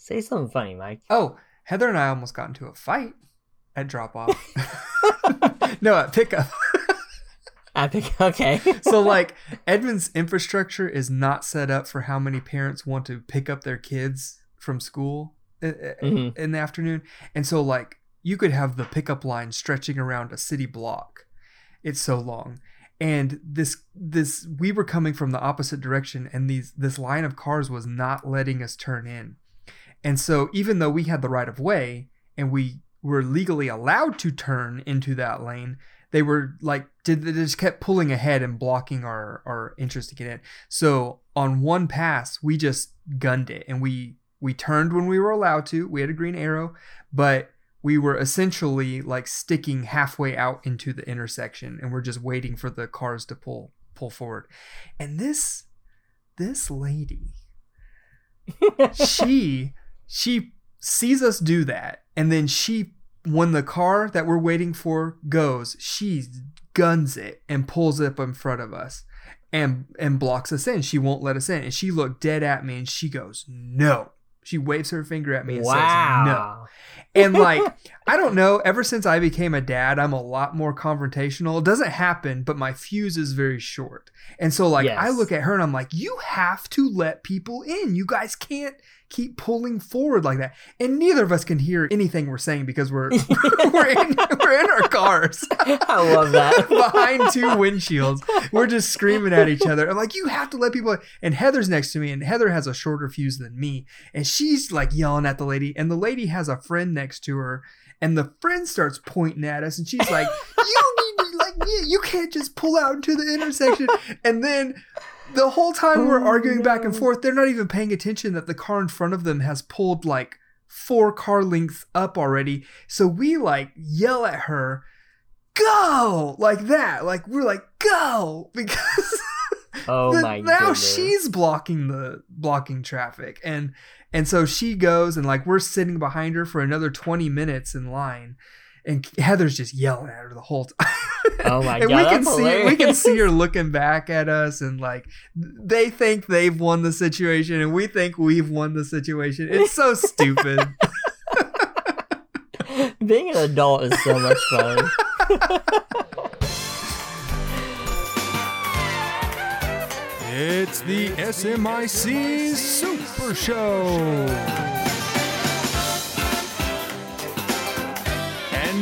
Say something funny, Mike. Oh, Heather and I almost got into a fight at drop off. no, at pickup. I think okay. so like Edmond's infrastructure is not set up for how many parents want to pick up their kids from school in, Mhm. in the afternoon. And so like you could have the pickup line stretching around a city block. It's so long. And this this we were coming from the opposite direction and these this line of cars was not letting us turn in. And so even though we had the right of way and we were legally allowed to turn into that lane, they were like did they just kept pulling ahead and blocking our our interest to get in. So on one pass, we just gunned it and we we turned when we were allowed to. We had a green arrow, but we were essentially like sticking halfway out into the intersection and we're just waiting for the cars to pull pull forward. And this this lady she she sees us do that and then she when the car that we're waiting for goes she guns it and pulls up in front of us and and blocks us in. She won't let us in. And she looked dead at me and she goes no. She waves her finger at me and says no. And like i don't know ever since i became a dad i'm a lot more confrontational. It doesn't happen but my fuse is very short. And so like i look at her and i'm like you have to let people in. You guys can't keep pulling forward like that and neither of us can hear anything we're saying because we're we're in we're in our cars I love that. behind two windshields. We're just screaming at each other. I'm like, you have to let people. And Heather's next to me, and Heather has a shorter fuse than me, and she's like yelling at the lady, and the lady has a friend next to her, and the friend starts pointing at us, and she's like, you need to like, you, you can't just pull out into the intersection, and then. The whole time we're Oh, arguing back and oh. forth, they're not even paying attention that the car in front of them has pulled like four car lengths up already. So we like yell at her, go like that. Like we're like, go because Oh the- my now goodness. she's blocking the blocking traffic. And and so she goes and like we're sitting behind her for another 20 minutes in line. And Heather's just yelling at her the whole time. Oh my and God, we can that's see we can see her looking back at us and like they think they've won the situation and we think we've won the situation. It's so stupid. Being an adult is so much fun. It's the SMIC Super Show.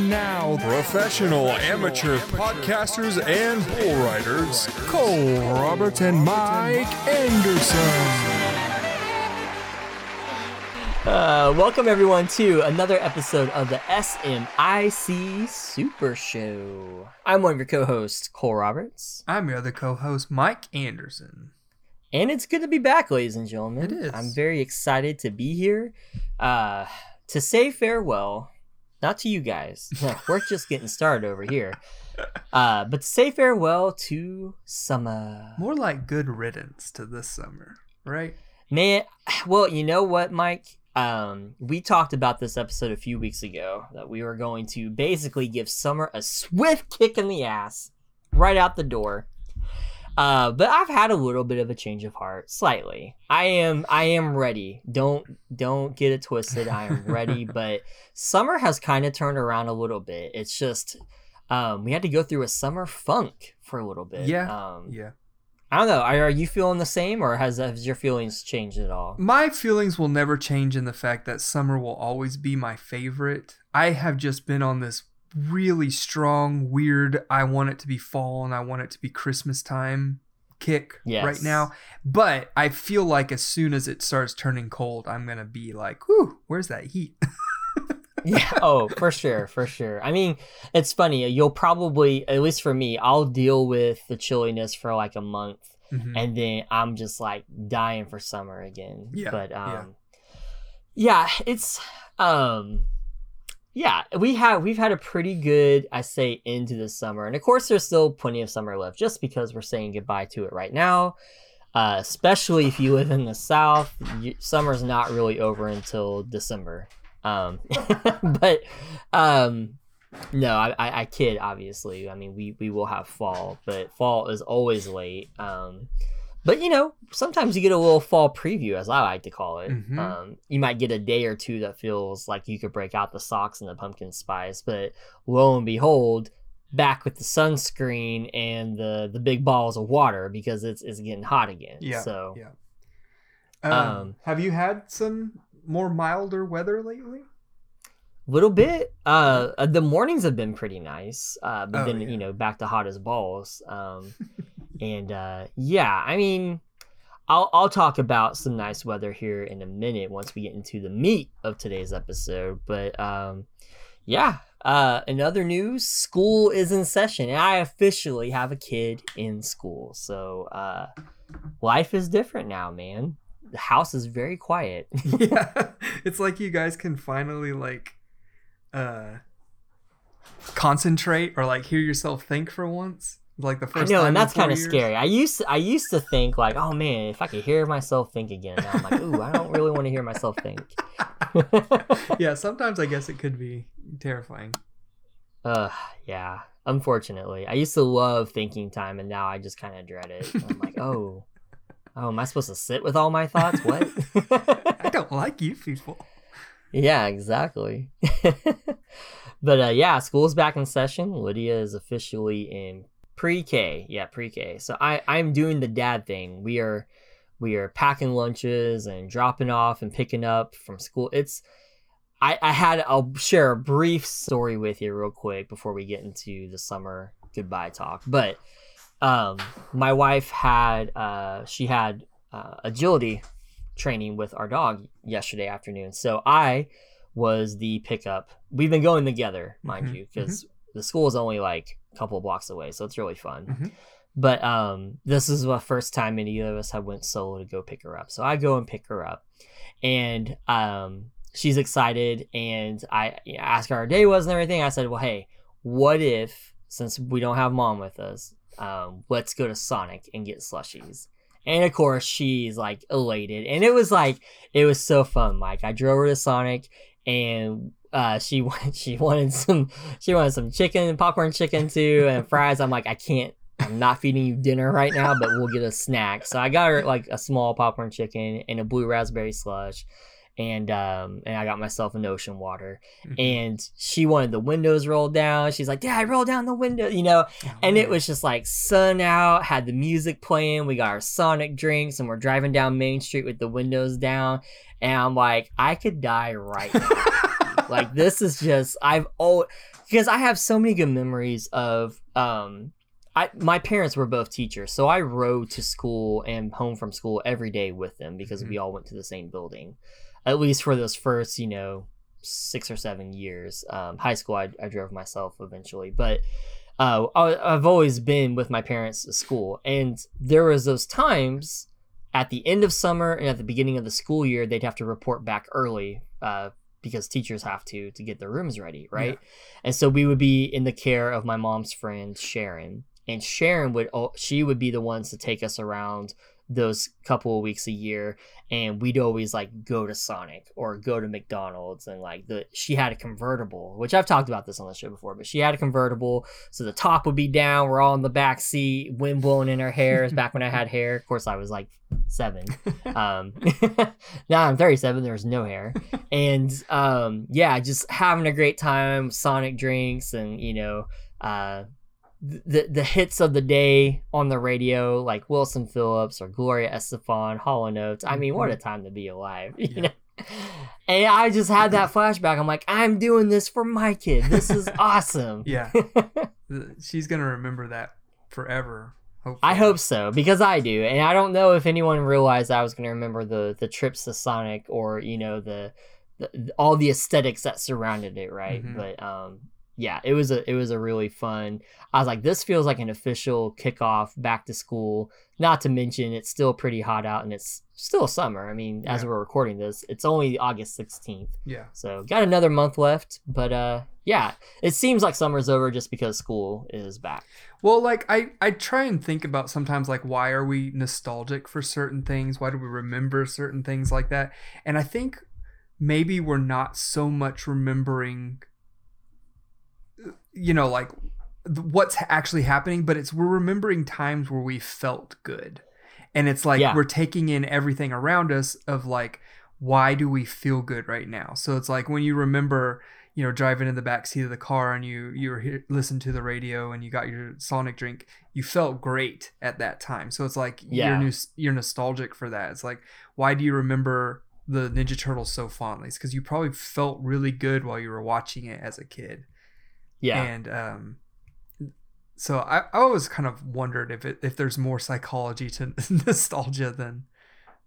And now, professional amateur podcasters and bull riders, Cole Roberts and Mike Anderson. Uh, welcome everyone to another episode of the SMIC Super Show. I'm one of your co-hosts, Cole Roberts, I'm your other co-host, Mike Anderson. and it's good to be back, ladies and gentlemen. It is. I'm very excited to be here uh, to say farewell, not to you guys. We're just getting started over here. Uh, but say farewell to summer. More like good riddance to this summer, right? Man, well, you know what, Mike? Um, we talked about this episode a few weeks ago that we were going to basically give Summer a swift kick in the ass right out the door. Uh, but I've had a little bit of a change of heart, slightly. I am, I am ready. Don't, don't get it twisted. I am ready. but Summer has kind of turned around a little bit. It's just, um, we had to go through a summer funk for a little bit. Yeah, Um, Yeah. I don't know. Are, are you feeling the same, or has has your feelings changed at all? My feelings will never change in the fact that summer will always be my favorite. I have just been on this really strong, weird, I want it to be fall and I want it to be Christmas time kick Yes. right now. But I feel like as soon as it starts turning cold, I'm going to be like, whew, where's that heat? yeah. Oh, for sure, for sure. I mean, it's funny. You'll probably, at least for me, I'll deal with the chilliness for like a month, Mhm. and then I'm just like dying for summer again. Yeah, But yeah. um, yeah, it's um, yeah, we have we've had a pretty good, I say, into the summer, and of course, there's still plenty of summer left, just because we're saying goodbye to it right now. Uh, especially if you live in the south, you, summer's not really over until December. Um, but um, no, I, I, I kid. Obviously, I mean we we will have fall, but fall is always late. Um, but you know, sometimes you get a little fall preview, as I like to call it. Mhm. Um, you might get a day or two that feels like you could break out the socks and the pumpkin spice, but lo and behold, back with the sunscreen and the the big balls of water because it's it's getting hot again. Yeah. So yeah. Um, Um, have you had some more milder weather lately? A little bit. Uh, uh, the mornings have been pretty nice, uh, but Oh, then yeah. you know back to hot as balls. Um, and uh, yeah, I mean, I'll I'll talk about some nice weather here in a minute once we get into the meat of today's episode. But um, yeah. Uh, in other news, school is in session, and I officially have a kid in school. So uh, life is different now, man. The house is very quiet. yeah. It's like you guys can finally like uh concentrate or like hear yourself think for once. Like the I first know, time and that's kind of scary. I used to, I used to think like, oh man, if I could hear myself think again. Now I'm like, ooh, I don't really want to hear myself think. yeah, sometimes I guess it could be terrifying. uh, yeah. Unfortunately, I used to love thinking time, and now I just kind of dread it. I'm like, oh, oh, am I supposed to sit with all my thoughts? What? I don't like you people. Yeah, exactly. but uh, yeah, school's back in session. Lydia is officially in pre-K. Yeah, pre-K. So I I'm doing the dad thing. We are we are packing lunches and dropping off and picking up from school. It's I I had I'll share a brief story with you real quick before we get into the summer goodbye talk. But um my wife had uh she had uh, agility training with our dog yesterday afternoon. So I was the pickup. We've been going together, mind Mhm, you, because the school is only like couple of blocks away, so it's really fun. Mhm. But um, this is the first time any of us have went solo to go pick her up. So I go and pick her up, and um, she's excited, and I ask her how her day was and everything. I said, "Well, hey, what if since we don't have mom with us, um, let's go to Sonic and get slushies." And of course, she's like elated, and it was like it was so fun. Mike, I drove her to Sonic, and uh, she she wanted some she wanted some chicken, popcorn chicken too, and fries. I'm like, I can't. I'm not feeding you dinner right now, but we'll get a snack. So I got her like a small popcorn chicken and a blue raspberry slush, and um and I got myself an ocean water. Mhm. And she wanted the windows rolled down. She's like, Dad, roll down the window, you know. And it was just like sun out, had the music playing. We got our Sonic drinks, and we're driving down Main Street with the windows down. And I'm like, I could die right now. like this is just I've oh because I have so many good memories of um I my parents were both teachers, so I rode to school and home from school every day with them because we all went to the same building. At least for those first, you know, six or seven years. Um, high school, I, I drove myself eventually, but uh, I've always been with my parents to school, and there was those times at the end of summer and at the beginning of the school year they'd have to report back early uh, because teachers have to to get their rooms ready, right? And so we would be in the care of my mom's friend Sharon, and Sharon would she would be the ones to take us around those couple of weeks a year and we'd always like go to Sonic or go to McDonald's and like the she had a convertible which I've talked about this on the show before but she had a convertible so the top would be down we're all in the back seat wind blowing in her hair It's back when I had hair of course I was like 7 um now I'm 37 there's no hair and um yeah just having a great time Sonic drinks and you know uh the the hits of the day on the radio, like Wilson Phillips or Gloria Estefan, Hall & Oates. I mean, what a time to be alive, you Yeah. know. And I just had that flashback. I'm like, I'm doing this for my kid. This is awesome. Yeah. She's gonna remember that forever. Hopefully. I hope so because I do, and I don't know if anyone realized I was going to remember the the trips to Sonic or you know the, the all the aesthetics that surrounded it, right? Mhm. But um, yeah, it was a it was a really fun. I was like, this feels like an official kickoff back to school. Not to mention, it's still pretty hot out and it's still summer. I mean, as we're recording this, it's only August sixteenth, Yeah. so got another month left. But uh, yeah, it seems like summer's over just because school is back. Well, like I, I try and think about sometimes like why are we nostalgic for certain things? Why do we remember certain things like that? And I think maybe we're not so much remembering, you know, like what's actually happening, but it's we're remembering times where we felt good. and it's like Yeah. we're taking in everything around us of like why do we feel good right now so it's like when you remember you know driving in the back seat of the car and you you were here, listening to the radio and you got your sonic drink you felt great at that time so it's like Yeah. you're new, you're nostalgic for that it's like why do you remember the ninja turtles so fondly it's because you probably felt really good while you were watching it as a kid Yeah. and um so I, I always kind of wondered if it if there's more psychology to nostalgia than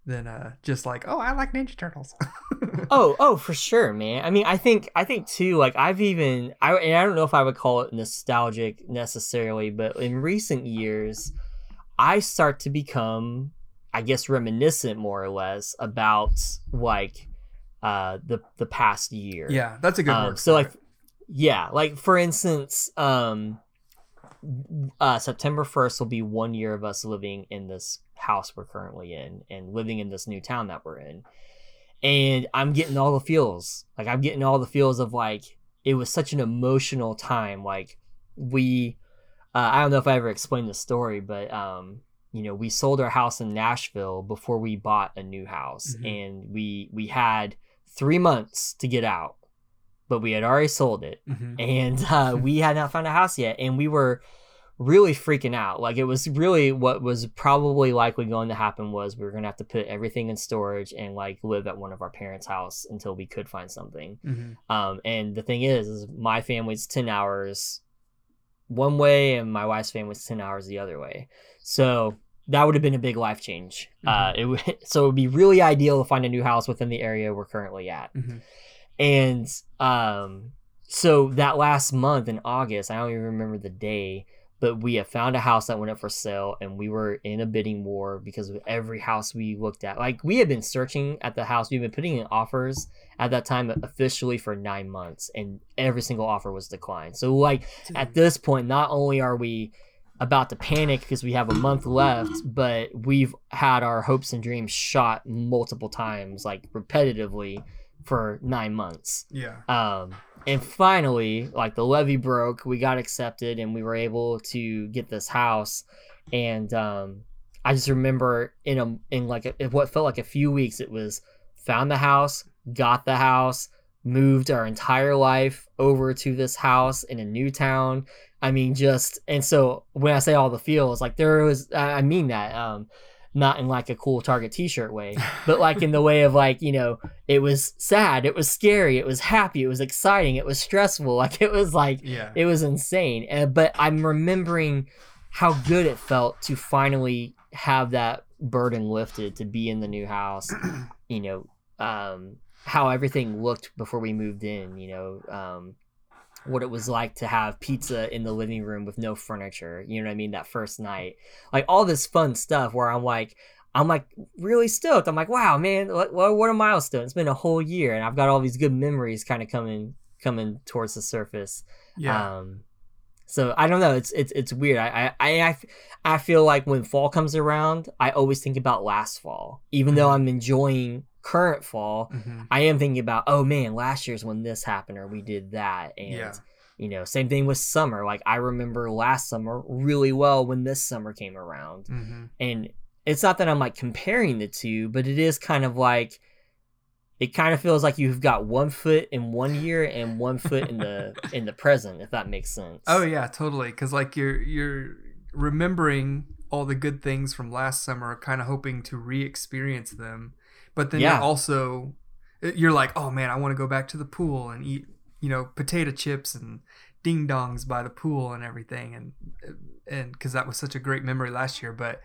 than uh just like oh I like Ninja Turtles. oh, oh, for sure, man. I mean, I think, I think too. Like, I've even, I, and I don't know if I would call it nostalgic necessarily, but in recent years, I start to become, I guess, reminiscent more or less about like uh the the past year. yeah, that's a good Um, word. so like. Yeah, like for instance, um, uh, September first will be one year of us living in this house we're currently in and living in this new town that we're in, and I'm getting all the feels. Like I'm getting all the feels of like it was such an emotional time. Like we, uh, I don't know if I ever explained the story, but um, you know, we sold our house in Nashville before we bought a new house, Mhm. and we we had three months to get out, but we had already sold it, Mhm. and uh, we had not found a house yet, and we were really freaking out. Like it was really what was probably likely going to happen was we were going to have to put everything in storage and like live at one of our parents' house until we could find something. Mhm. Um, and the thing is, is my family's ten hours one way, and my wife's family's ten hours the other way. So that would have been a big life change. Uh, it would, so it would be really ideal to find a new house within the area we're currently at. And um, so that last month in August, I don't even remember the day, but we had found a house that went up for sale, and we were in a bidding war because of every house we looked at. Like we had been searching at the house, we've been putting in offers at that time officially for nine months, and every single offer was declined. So like at this point, not only are we about to panic because we have a month left, but we've had our hopes and dreams shot multiple times, like repetitively for nine months. yeah. Um, and finally, like the levee broke, we got accepted, and we were able to get this house. And um, I just remember in a in like a, in what felt like a few weeks, it was found the house, got the house, moved our entire life over to this house in a new town. I mean, just and so when I say all the feels, like there was, I I mean that, um, not in like a cool Target T-shirt way, but like in the way of like you know, it was sad, it was scary, it was happy, it was exciting, it was stressful, like it was like yeah. it was insane. And, but I'm remembering how good it felt to finally have that burden lifted to be in the new house. You know, um, how everything looked before we moved in. You know, um, what it was like to have pizza in the living room with no furniture. You know what I mean? That first night, like all this fun stuff where I'm like. I'm like really stoked. I'm like, wow, man, what, what what a milestone! It's been a whole year, and I've got all these good memories kind of coming coming towards the surface. yeah. Um, so I don't know. It's it's it's weird. I I I I feel like when fall comes around, I always think about last fall. Even though Mhm. I'm enjoying current fall, Mhm. I am thinking about oh man, last year's when this happened or we did that, and Yeah. you know, same thing with summer. Like I remember last summer really well when this summer came around, Mhm. and it's not that I'm like comparing the two, but it is kind of like it kind of feels like you've got one foot in one year and one foot in the in the present, if that makes sense. Oh yeah, totally. Because like you're you're remembering all the good things from last summer, kind of hoping to re-experience them, but then Yeah. you're also you're like, oh man, I want to go back to the pool and eat, you know, potato chips and ding dongs by the pool and everything, and and because that was such a great memory last year, but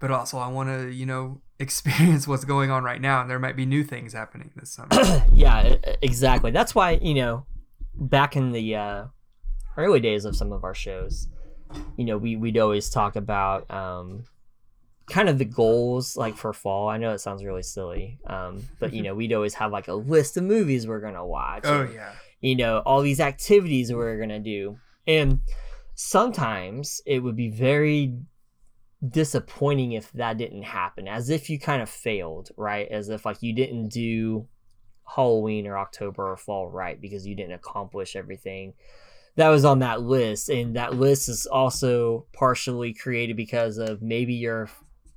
but also I want to, you know, experience what's going on right now, and there might be new things happening this summer. yeah, exactly. That's why you know, back in the uh, early days of some of our shows, you know, we we'd always talk about um, kind of the goals like for fall. I know it sounds really silly, um, but you know, we'd always have like a list of movies we're gonna watch. oh and, yeah, you know, all these activities we're gonna do, and sometimes it would be very disappointing if that didn't happen as if you kind of failed right as if like you didn't do halloween or october or fall right because you didn't accomplish everything that was on that list and that list is also partially created because of maybe you're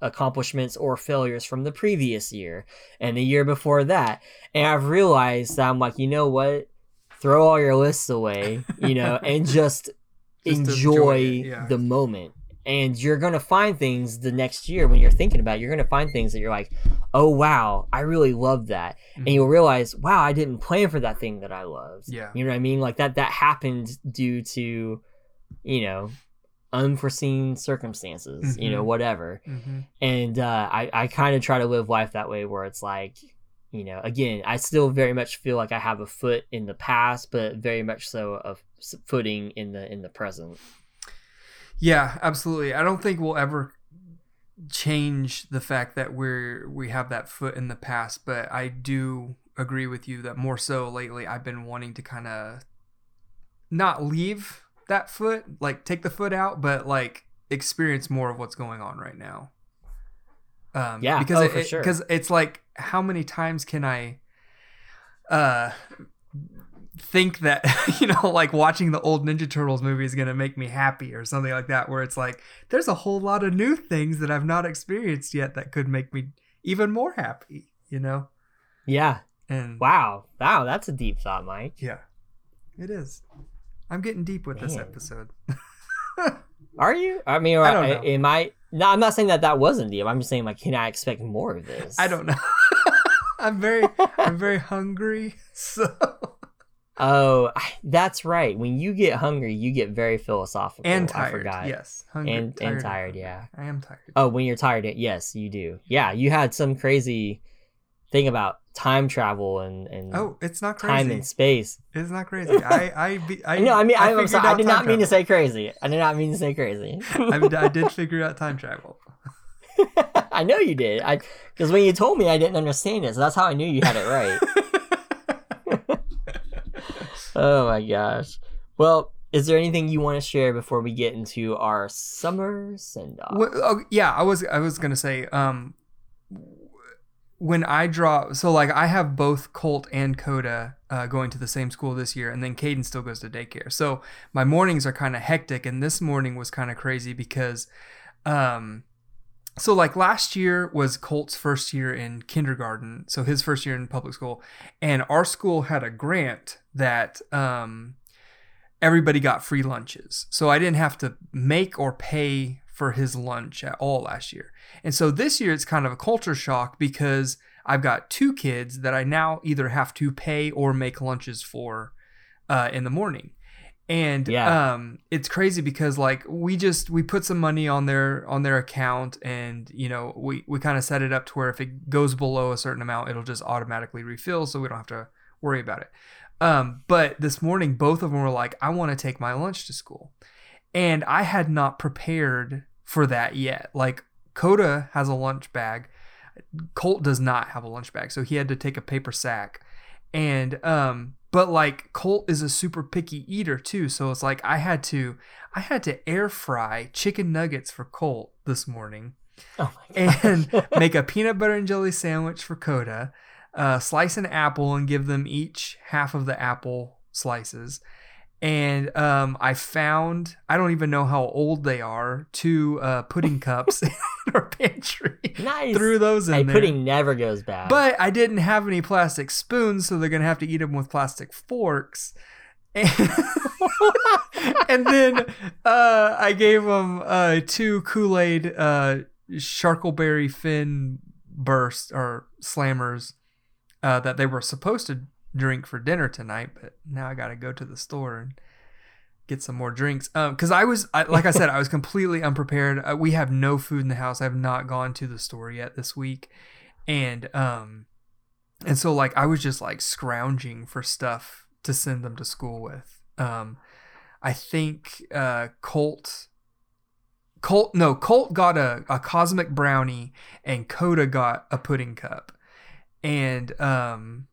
accomplishments or failures from the previous year and the year before that. And I've realized that I'm like, you know what? Throw all your lists away, you know, and just, Just enjoy, enjoy yeah. the moment. And you're going to find things the next year when you're thinking about it, you're going to find things that you're like, oh, wow, I really love that. And Mhm. you'll realize, wow, I didn't plan for that thing that I loved. Yeah. You know what I mean? Like that, that happened due to, you know, unforeseen circumstances, you know, Mhm. whatever. Mhm. And uh, I, I kind of try to live life that way where it's like, you know, again, I still very much feel like I have a foot in the past, but very much so a footing in the in the present. Yeah, absolutely. I don't think we'll ever change the fact that we're we have that foot in the past, but I do agree with you that more so lately I've been wanting to kind of not leave that foot, like take the foot out, but like experience more of what's going on right now. Um, Yeah, because oh, it, sure. because it's like how many times can I uh think that you know like watching the old ninja turtles movie is going to make me happy or something like that where it's like there's a whole lot of new things that i've not experienced yet that could make me even more happy you know Yeah. and Wow. Wow. That's a deep thought, Mike. yeah it is i'm getting deep with this episode Are you? I mean, I don't know. am I? No, I'm not saying that that wasn't deep. I'm just saying, like, can I expect more of this? i don't know i'm very i'm very hungry so Oh, that's right. When you get hungry, you get very philosophical. and I tired forgot. yes hungry, And- and tired, yeah. i am tired Oh, when you're tired, yes, you do. Yeah, you had some crazy thing about time travel and and oh it's not crazy. time and space. it's not crazy i i be, i no, I mean, I, am sorry. I did not mean to say crazy. I did not mean to say crazy. I, I did figure out time travel I know you did. I because when you told me, I didn't understand it, so that's how I knew you had it right. oh my gosh. Well, is there anything you want to share before we get into our summer send off? Wh- oh, yeah, I was I was gonna say um when I draw so like I have both Colt and Coda uh, going to the same school this year, and then Caden still goes to daycare. So my mornings are kind of hectic, and this morning was kind of crazy because um so like last year was Colt's first year in kindergarten, so his first year in public school, and our school had a grant that um everybody got free lunches. So I didn't have to make or pay for his lunch at all last year. And so this year it's kind of a culture shock because I've got two kids that I now either have to pay or make lunches for uh, in the morning. And Yeah. um, it's crazy because like we just we put some money on their on their account and you know we we kind of set it up to where if it goes below a certain amount it'll just automatically refill so we don't have to worry about it. Um, but this morning, both of them were like, I want to take my lunch to school. And I had not prepared for that yet. Like, Coda has a lunch bag. Colt does not have a lunch bag. So he had to take a paper sack. And, um, but like Colt is a super picky eater too. So it's like I had to, I had to air fry chicken nuggets for Colt this morning oh my and make a peanut butter and jelly sandwich for Coda, uh, slice an apple and give them each half of the apple slices. And um, I found, I don't even know how old they are, two uh, pudding cups in our pantry. nice. Threw those in hey, there. pudding never goes bad. But I didn't have any plastic spoons, so they're going to have to eat them with plastic forks. And, and then uh, I gave them uh, two Kool Aid uh, Sharkleberry Fin burst or slammers uh, that they were supposed to drink for dinner tonight, but now I got to go to the store and get some more drinks. Um, because I was, I, like I said, I was completely unprepared. Uh, we have no food in the house. I have not gone to the store yet this week, and um, and so like I was just like scrounging for stuff to send them to school with. Um, I think uh, Colt. Colt no Colt got a, a cosmic brownie and Coda got a pudding cup and um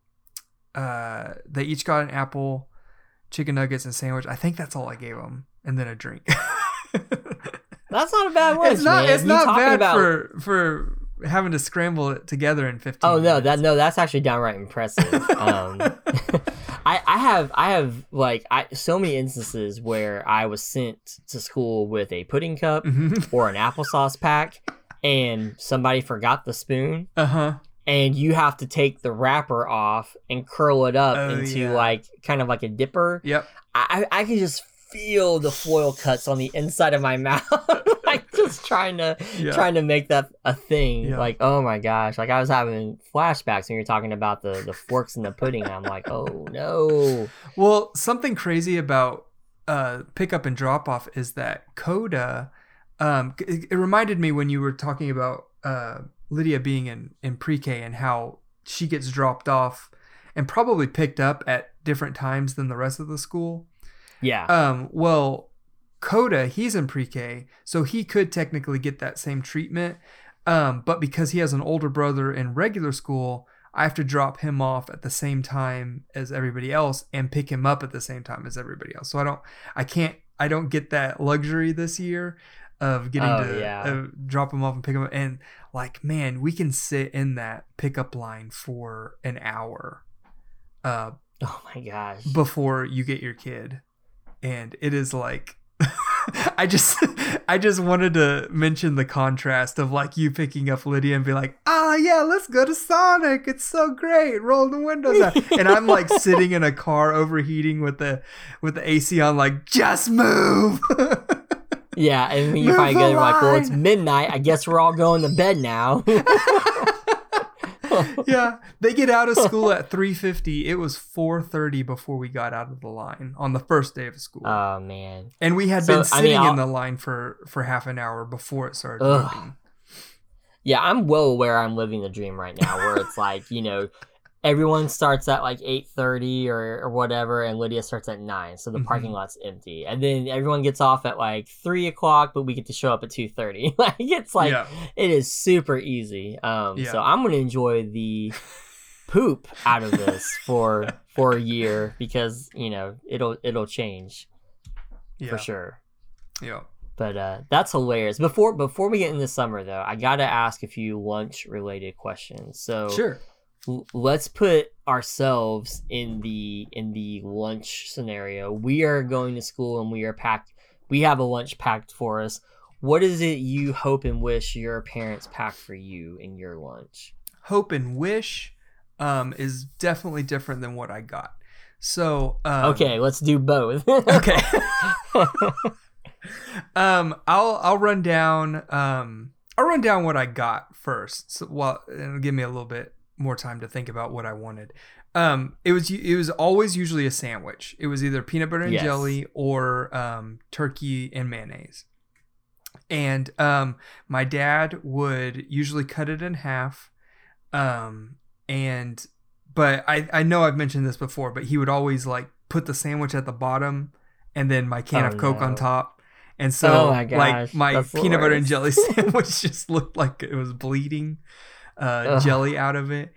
uh they each got an apple chicken nuggets and sandwich i think that's all i gave them and then a drink that's not a bad lunch, it's not man. it's You not bad about- for for having to scramble it together in 15 Oh no, minutes. that no, that's actually downright impressive. um, I I have I have like I so many instances where I was sent to school with a pudding cup Mhm. or an applesauce pack, and somebody forgot the spoon, Uh huh. And you have to take the wrapper off and curl it up Oh, into yeah. like kind of like a dipper. Yep. I I can just feel the foil cuts on the inside of my mouth, like just trying to Yeah. trying to make that a thing. Yeah. Like, oh my gosh, like I was having flashbacks when you're talking about the the forks and the pudding. I'm like, oh no. Well, something crazy about uh, pickup and drop off is that Coda. Um, it, it reminded me when you were talking about uh, Lydia being in in pre-K and how she gets dropped off and probably picked up at different times than the rest of the school. Yeah. Um, well, Coda, he's in pre-K, so he could technically get that same treatment. Um, but because he has an older brother in regular school, I have to drop him off at the same time as everybody else and pick him up at the same time as everybody else. So I don't, I can't, I don't get that luxury this year of getting Oh, to yeah. uh, drop him off and pick him up. And like, man, we can sit in that pickup line for an hour. Uh, oh my gosh. before you get your kid and it is like i just i just wanted to mention the contrast of like you picking up lydia and be like ah yeah let's go to sonic it's so great roll the windows out and i'm like sitting in a car overheating with the with the ac on like just move Yeah, and you Move the get there, like, well, it's midnight. I guess we're all going to bed now. yeah they get out of school at 3.50 it was 4.30 before we got out of the line on the first day of school oh man. And we had So, been I sitting mean, in the line for for half an hour before it started Yeah, I'm well aware I'm living the dream right now, where it's like you know, everyone starts at like eight thirty or or whatever, and Lydia starts at nine, so the Mhm. parking lot's empty, and then everyone gets off at like three o'clock, but we get to show up at two thirty. like it's like yeah, it is super easy. Um, Yeah. so I'm gonna enjoy the poop out of this for for a year because you know it'll it'll change yeah, for sure. yeah. But uh, that's hilarious. Before before we get into summer though, I gotta ask a few lunch related questions. So Sure. Let's put ourselves in the in the lunch scenario. We are going to school and we are packed. We have a lunch packed for us. What is it you hope and wish your parents pack for you in your lunch? Hope and wish um, is definitely different than what I got. So um, okay, let's do both. okay. um, I'll I'll run down um I'll run down what I got first. So, well, it'll give me a little bit more time to think about what I wanted. Um, it was it was always usually a sandwich. It was either peanut butter and Yes. jelly or um, turkey and mayonnaise. And um, my dad would usually cut it in half. Um, and but I I know I've mentioned this before, but he would always like put the sandwich at the bottom and then my can Oh, of Coke on top. And so Oh my gosh, like my peanut butter and jelly sandwich just looked like it was bleeding uh, jelly out of it.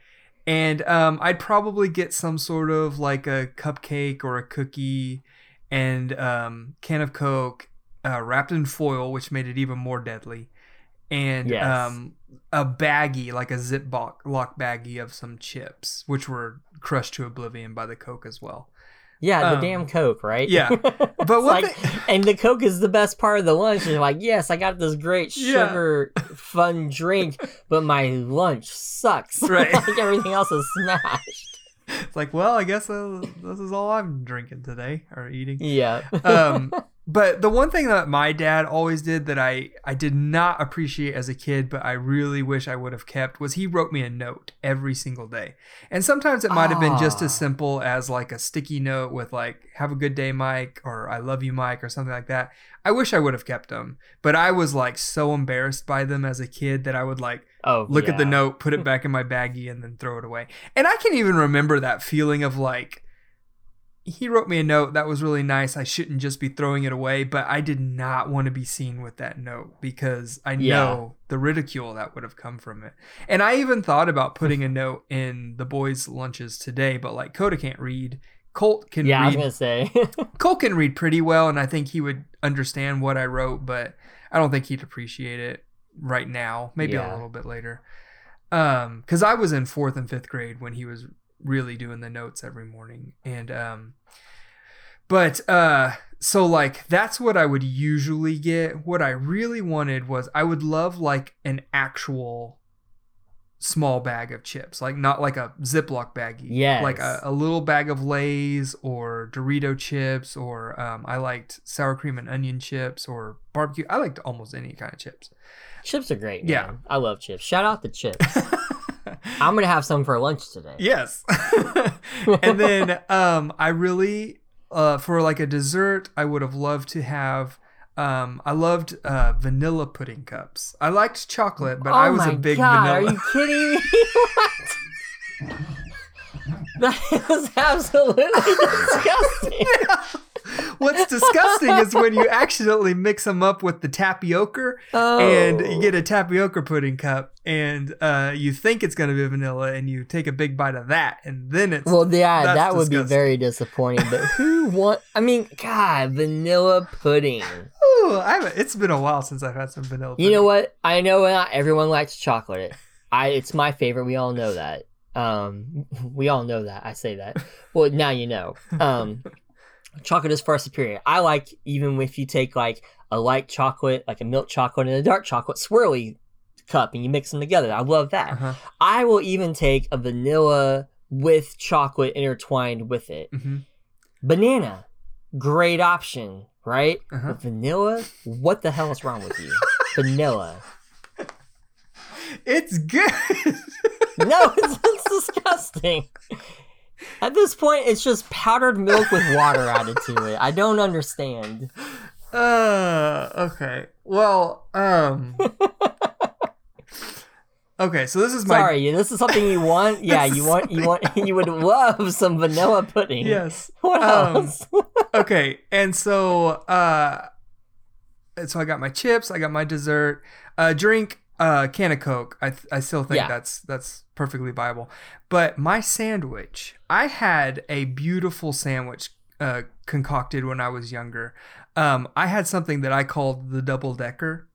And um, I'd probably get some sort of like a cupcake or a cookie and um, can of Coke uh, wrapped in foil, which made it even more deadly. And Yes. um, a baggie, like a Ziploc lock baggie of some chips, which were crushed to oblivion by the Coke as well. Yeah, the Um, damn Coke, right? yeah. but what like, the- and the Coke is the best part of the lunch. And you're like, yes, I got this great Yeah. sugar fun drink, but my lunch sucks. Right. like everything else is smashed. It's like, well, I guess uh, this is all I'm drinking today or eating. Yeah. um, but the one thing that my dad always did that I, I did not appreciate as a kid, but I really wish I would have kept was he wrote me a note every single day. And sometimes it might have been just Ah. as simple as like a sticky note with like, have a good day, Mike, or I love you, Mike, or something like that. I wish I would have kept them, but I was like so embarrassed by them as a kid that I would like oh, look at the note, put it back in my baggie, and then throw it away. And I can even remember that feeling of like, he wrote me a note that was really nice. I shouldn't just be throwing it away, but I did not want to be seen with that note because I Yeah. know the ridicule that would have come from it. And I even thought about putting a note in the boys' lunches today, but like Coda can't read. Colt can read Yeah, I was gonna say. Colt can read pretty well, and I think he would understand what I wrote, but I don't think he'd appreciate it right now. Maybe Yeah. a little bit later. Um, because I was in fourth and fifth grade when he was really doing the notes every morning, and um, But uh so like that's what I would usually get. What I really wanted was I would love like an actual small bag of chips, like not like a Ziploc baggie. Yeah. Like a, a little bag of Lay's or Dorito chips, or um, I liked sour cream and onion chips or barbecue. I liked almost any kind of chips. Chips are great. Yeah. I love chips. Shout out to chips. I'm gonna have some for lunch today. Yes. and then um I really uh for like a dessert I would have loved to have um I loved uh vanilla pudding cups. I liked chocolate, but oh I was a big God, vanilla. Are you kidding me? what? That is absolutely disgusting. What's disgusting is when you accidentally mix them up with the tapioca and you Oh. get a tapioca pudding cup and uh you think it's going to be vanilla and you take a big bite of that and then it's Well, yeah, that would be very disappointing. But who want? I mean, God, vanilla pudding. Ooh, I haven't- it's been a while since I've had some vanilla You know what? I know not everyone likes chocolate. I it's my favorite. We all know that. Um, we all know that. I say that. Well, now you know. Um, chocolate is far superior. I like even if you take like a light chocolate, like a milk chocolate, and a dark chocolate swirly cup, and you mix them together. I love that. Uh-huh. I will even take a vanilla with chocolate intertwined with it. hmm Banana, great option, right? Uh-huh. Vanilla, what the hell is wrong with you? vanilla. It's good. No, it's, it's disgusting. At this point, it's just powdered milk with water added to it. I don't understand. uh, okay. Well, um. okay, so this is my Sorry, this is something you want. Yeah, This you want, you want, you would love some vanilla pudding. yes. What Um, else? Okay, and so uh, so I got my chips. I got my dessert. Uh, drink uh can of Coke. I th- I still think Yeah. that's that's perfectly viable. But my sandwich, I had a beautiful sandwich uh concocted when I was younger. Um, I had something that I called the double decker.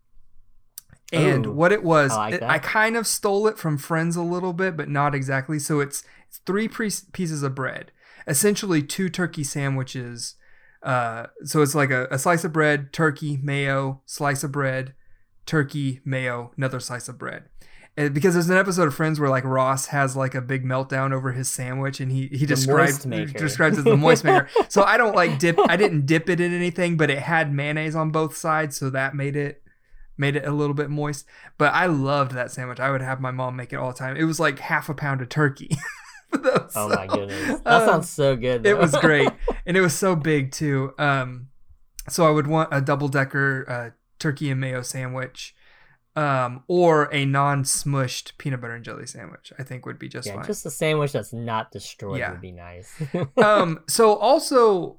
And Ooh, what it was, I like it- I kind of stole it from friends a little bit, but not exactly. So it's it's three pre- pieces of bread, essentially two turkey sandwiches. Uh, so it's like a, a slice of bread, turkey, mayo, slice of bread, turkey, mayo, another slice of bread. And because there's an episode of Friends where like Ross has like a big meltdown over his sandwich, and he he describes describes it as the moist maker. So I don't like dip. I didn't dip it in anything, but it had mayonnaise on both sides, so that made it made it a little bit moist. But I loved that sandwich. I would have my mom make it all the time. It was like half a pound of turkey. Oh my So, goodness, that um, sounds so good. it was great and it was so big too um so i would want a double decker uh, turkey and mayo sandwich um or a non-smushed peanut butter and jelly sandwich i think would be just yeah, fine just a sandwich that's not destroyed Yeah. would be nice. um so also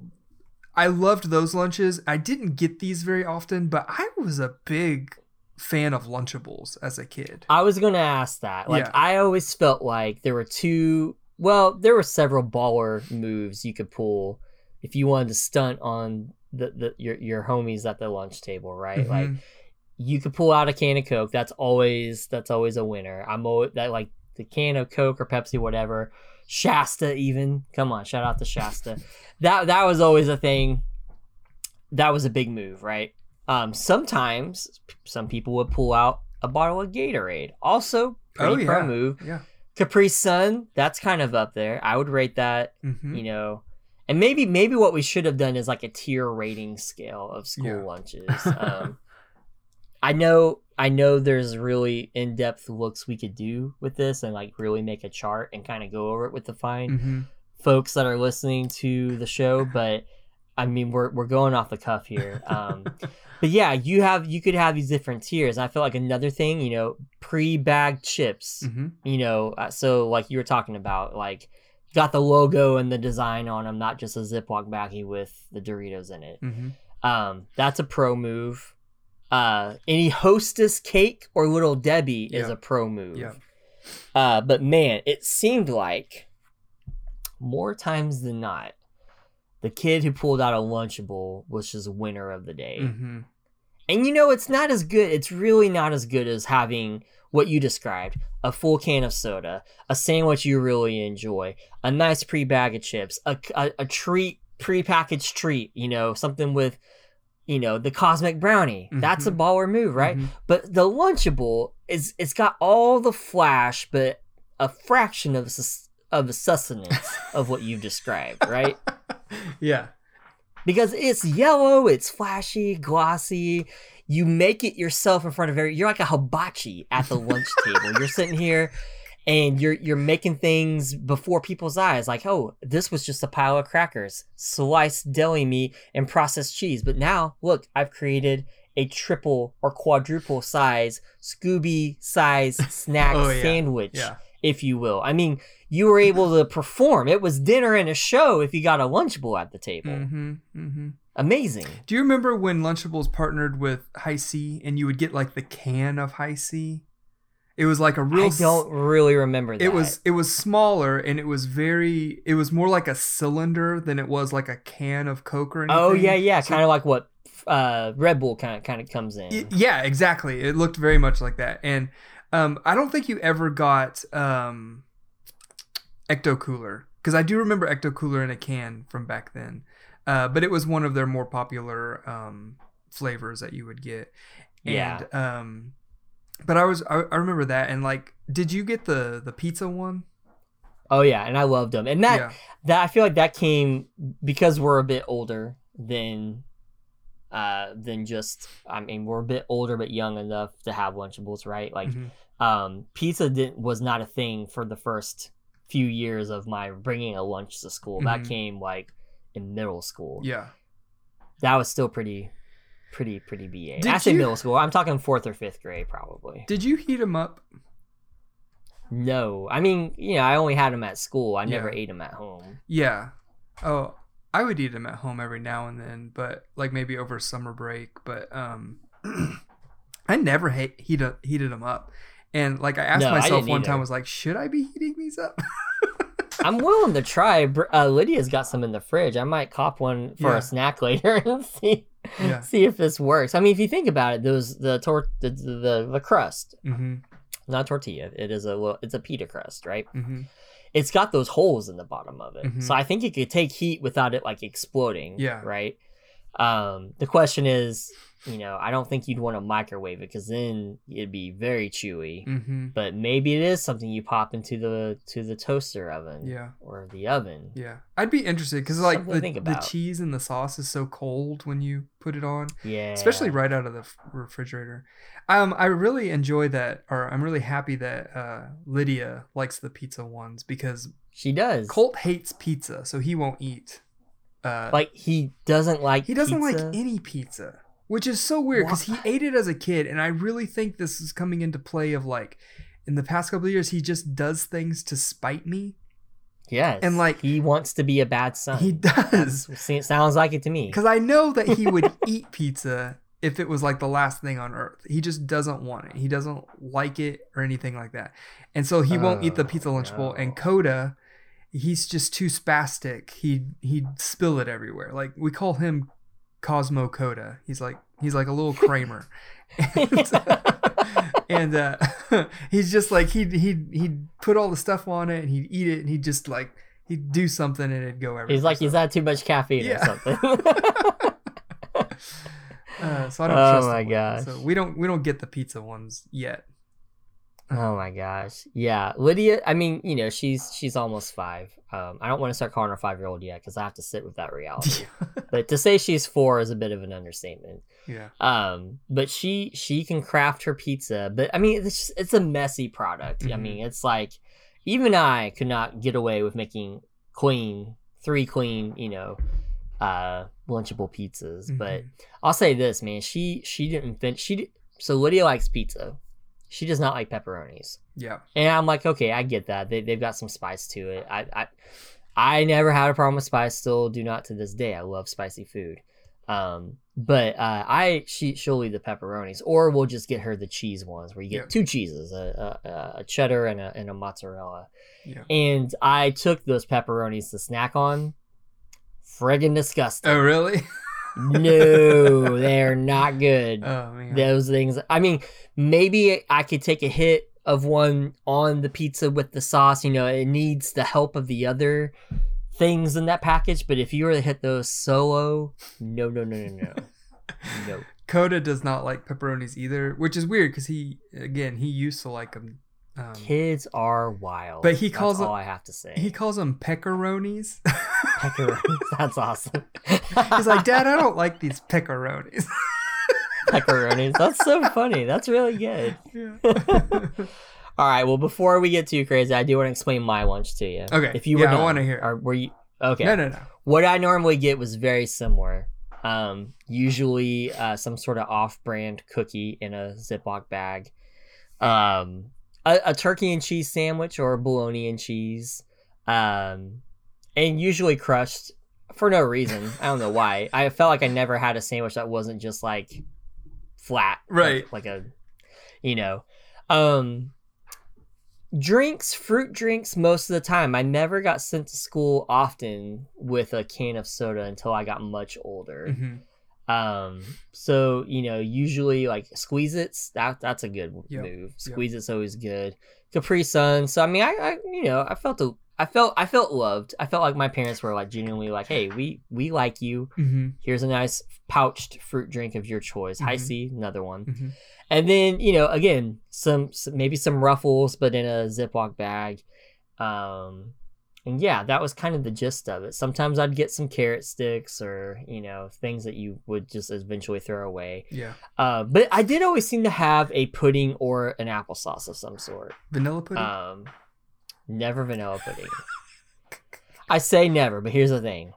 i loved those lunches i didn't get these very often but i was a big fan of lunchables as a kid I was gonna ask that. Like Yeah. I always felt like there were two well, there were several baller moves you could pull if you wanted to stunt on the, the your your homies at the lunch table, right? Like Mhm. you could pull out a can of Coke. That's always that's always a winner. I'm always that like the can of Coke or Pepsi, whatever. Shasta even. Come on, shout out to Shasta. that that was always a thing. That was a big move, right? Um, sometimes some people would pull out a bottle of Gatorade. Also, pretty Oh, pro yeah. move. yeah Capri Sun, that's kind of up there. I would rate that, Mhm. you know. And maybe maybe what we should have done is like a tier rating scale of school Yeah. lunches. Um, I know I know there's really in-depth looks we could do with this and like really make a chart and kind of go over it with the fine Mhm. folks that are listening to the show, but I mean we're we're going off the cuff here. Um, but yeah, you have you could have these different tiers. I feel like another thing, you know, pre-bagged chips. Mhm. You know, uh, so like you were talking about, like got the logo and the design on them, not just a Ziploc baggie with the Doritos in it. Mhm. Um, that's a pro move. Uh, any Hostess cake or Little Debbie is a pro move. Yeah. Uh, but man, it seemed like more times than not, the kid who pulled out a Lunchable was just winner of the day. Mhm. And you know, it's not as good. It's really not as good as having what you described a full can of soda, a sandwich you really enjoy, a nice pre bag of chips, a, a, a treat prepackaged treat, you know, something with, you know, the cosmic brownie. That's a baller move, right? Mhm. But the Lunchable is it's got all the flash, but a fraction of of the sustenance of what you've described, right? yeah. Because it's yellow, it's flashy, glossy. You make it yourself in front of every. You're like a hibachi at the lunch table. You're sitting here, and you're you're making things before people's eyes. Like, oh, this was just a pile of crackers, sliced deli meat, and processed cheese. But now, look, I've created a triple or quadruple size Scooby size snack Oh, yeah. sandwich Yeah. If you will. I mean, you were able to perform. It was dinner and a show if you got a Lunchable at the table. Mm-hmm. Mm-hmm. Amazing. Do you remember when Lunchables partnered with Hi-C and you would get like the can of Hi-C? It was like a real. I don't really remember that. It was it was smaller and it was very. It was more like a cylinder than it was like a can of Coke or anything. Oh yeah, yeah, So- kind of like what uh, Red Bull kind of kind of comes in. Yeah, exactly. It looked very much like that. And um, I don't think you ever got um, Ecto Cooler because I do remember Ecto Cooler in a can from back then. Uh, but it was one of their more popular um, flavors that you would get. Yeah. And, um, but I was I, I remember that and like, did you get the the pizza one? Oh yeah, and I loved them. And that yeah. that I feel like that came because we're a bit older than uh than just I mean we're a bit older but young enough to have Lunchables, right? Like Mhm. um pizza didn't was not a thing for the first few years of my bringing a lunch to school. That Mhm. came like in middle school. Yeah. That was still pretty pretty pretty BA. Did I say you- middle school. I'm talking fourth or fifth grade probably. Did you heat them up? No, I mean, you know, I only had them at school. I never ate them at home. Yeah. Oh, I would eat them at home every now and then, but like maybe over summer break. But um, I never hate, heat heated them up. And like I asked No, myself didn't one time, was like, should I be heating these up? I'm willing to try. Uh, Lydia's got some in the fridge. I might cop one for Yeah. a snack later and see Yeah. see if this works. I mean, if you think about it, those the tor- the, the the crust, mm-hmm. not tortilla. It is a little, it's a pita crust, right? Mm-hmm. It's got those holes in the bottom of it, Mhm. so I think it could take heat without it like exploding. Yeah. Right. Um, the question is, you know, I don't think you'd want to microwave it because then it'd be very chewy. Mm-hmm. but maybe it is something you pop into the to the toaster oven Yeah. or the oven Yeah. I'd be interested because like the, the cheese and the sauce is so cold when you put it on. yeah especially right out of the refrigerator. Um, I really enjoy that, or I'm really happy that uh, Lydia likes the pizza ones because she does Colt hates pizza, so he won't eat. Uh, like he doesn't like he doesn't pizza. like any pizza, which is so weird because he ate it as a kid, and I really think this is coming into play of like in the past couple of years he just does things to spite me. yes and, like, he wants to be a bad son He does. It sounds like it to me Because I know that he would eat pizza if it was like the last thing on earth. He just doesn't want it. He doesn't like it or anything like that. And so he won't eat the Oh, pizza lunchable. And. Coda, he's just too spastic. He he'd spill it everywhere. Like we call him Cosmo Coda. He's like he's like a little Kramer. and and uh, he's just like he'd he'd he'd put all the stuff on it and he'd eat it and he'd just like he'd do something and it'd go everywhere. he's like So- he's had too much caffeine Yeah. or something Uh, so I don't Oh trust my gosh. So we don't we don't get the pizza ones yet. Oh my gosh. Yeah lydia i mean you know she's she's almost five. Um i don't want to start calling her five year old yet because i have to sit with that reality. But to say she's four is a bit of an understatement. Yeah. um but she she can craft her pizza but i mean it's just, it's a messy product. I Mhm. mean it's like even i could not get away with making clean three clean you know uh lunchable pizzas. But Mhm. i'll say this man she she didn't fin she so lydia likes pizza she does not like pepperonis yeah. and i'm like okay i get that they, they've got some spice to it i i i never had a problem with spice still do not to this day i love spicy food um but uh i she she'll eat the pepperonis or we'll just get her the cheese ones where you get Yeah. two cheeses a, a, a cheddar and a, and a mozzarella Yeah. and i took those pepperonis to snack on friggin disgusting Oh really? no they're not good oh man. those things. I mean, maybe I could take a hit of one on the pizza with the sauce. You know, it needs the help of the other things in that package, but if you were to hit those solo, no, no, no, no, no, no. Coda does not like pepperonis either, which is weird because he, again, he used to like them. Um, Kids are wild. But he That's calls all I have to say. he calls them peccaronis. Pepperonis. That's awesome. He's like, Dad, I don't like these peccaronis. pepperonis. That's so funny. That's really good. yeah. All right. Well, before we get too crazy, I do want to explain my lunch to you. Okay, If you were yeah, I wanna hear. Or were you? Okay. No, no, no. What I normally get was very similar. Um, usually uh, some sort of off-brand cookie in a Ziploc bag. Um, a, a turkey and cheese sandwich or a bologna and cheese. Um, and usually crushed for no reason. I don't know why. I felt like I never had a sandwich that wasn't just like flat, Right. Like, a, you know, um, drinks, fruit drinks. Most of the time, I never got sent to school often with a can of soda until I got much older. Mhm. Um, so you know, usually like Squeezits that that's a good Yep, move. Squeezits always good. Capri Sun. So I mean, I, I you know, I felt a, I felt I felt loved. I felt like my parents were like genuinely like, hey, we we like you. Mhm. Here's a nice pouched fruit drink of your choice. High Mhm. C, another one. Mhm. And then you know, again, some, some maybe some ruffles, but in a Ziploc bag. Um, and yeah, that was kind of the gist of it. Sometimes I'd get some carrot sticks or you know things that you would just eventually throw away. Yeah. Uh, but I did always seem to have a pudding or an applesauce of some sort. Vanilla pudding. Um, never vanilla pudding. I say never, but here's the thing.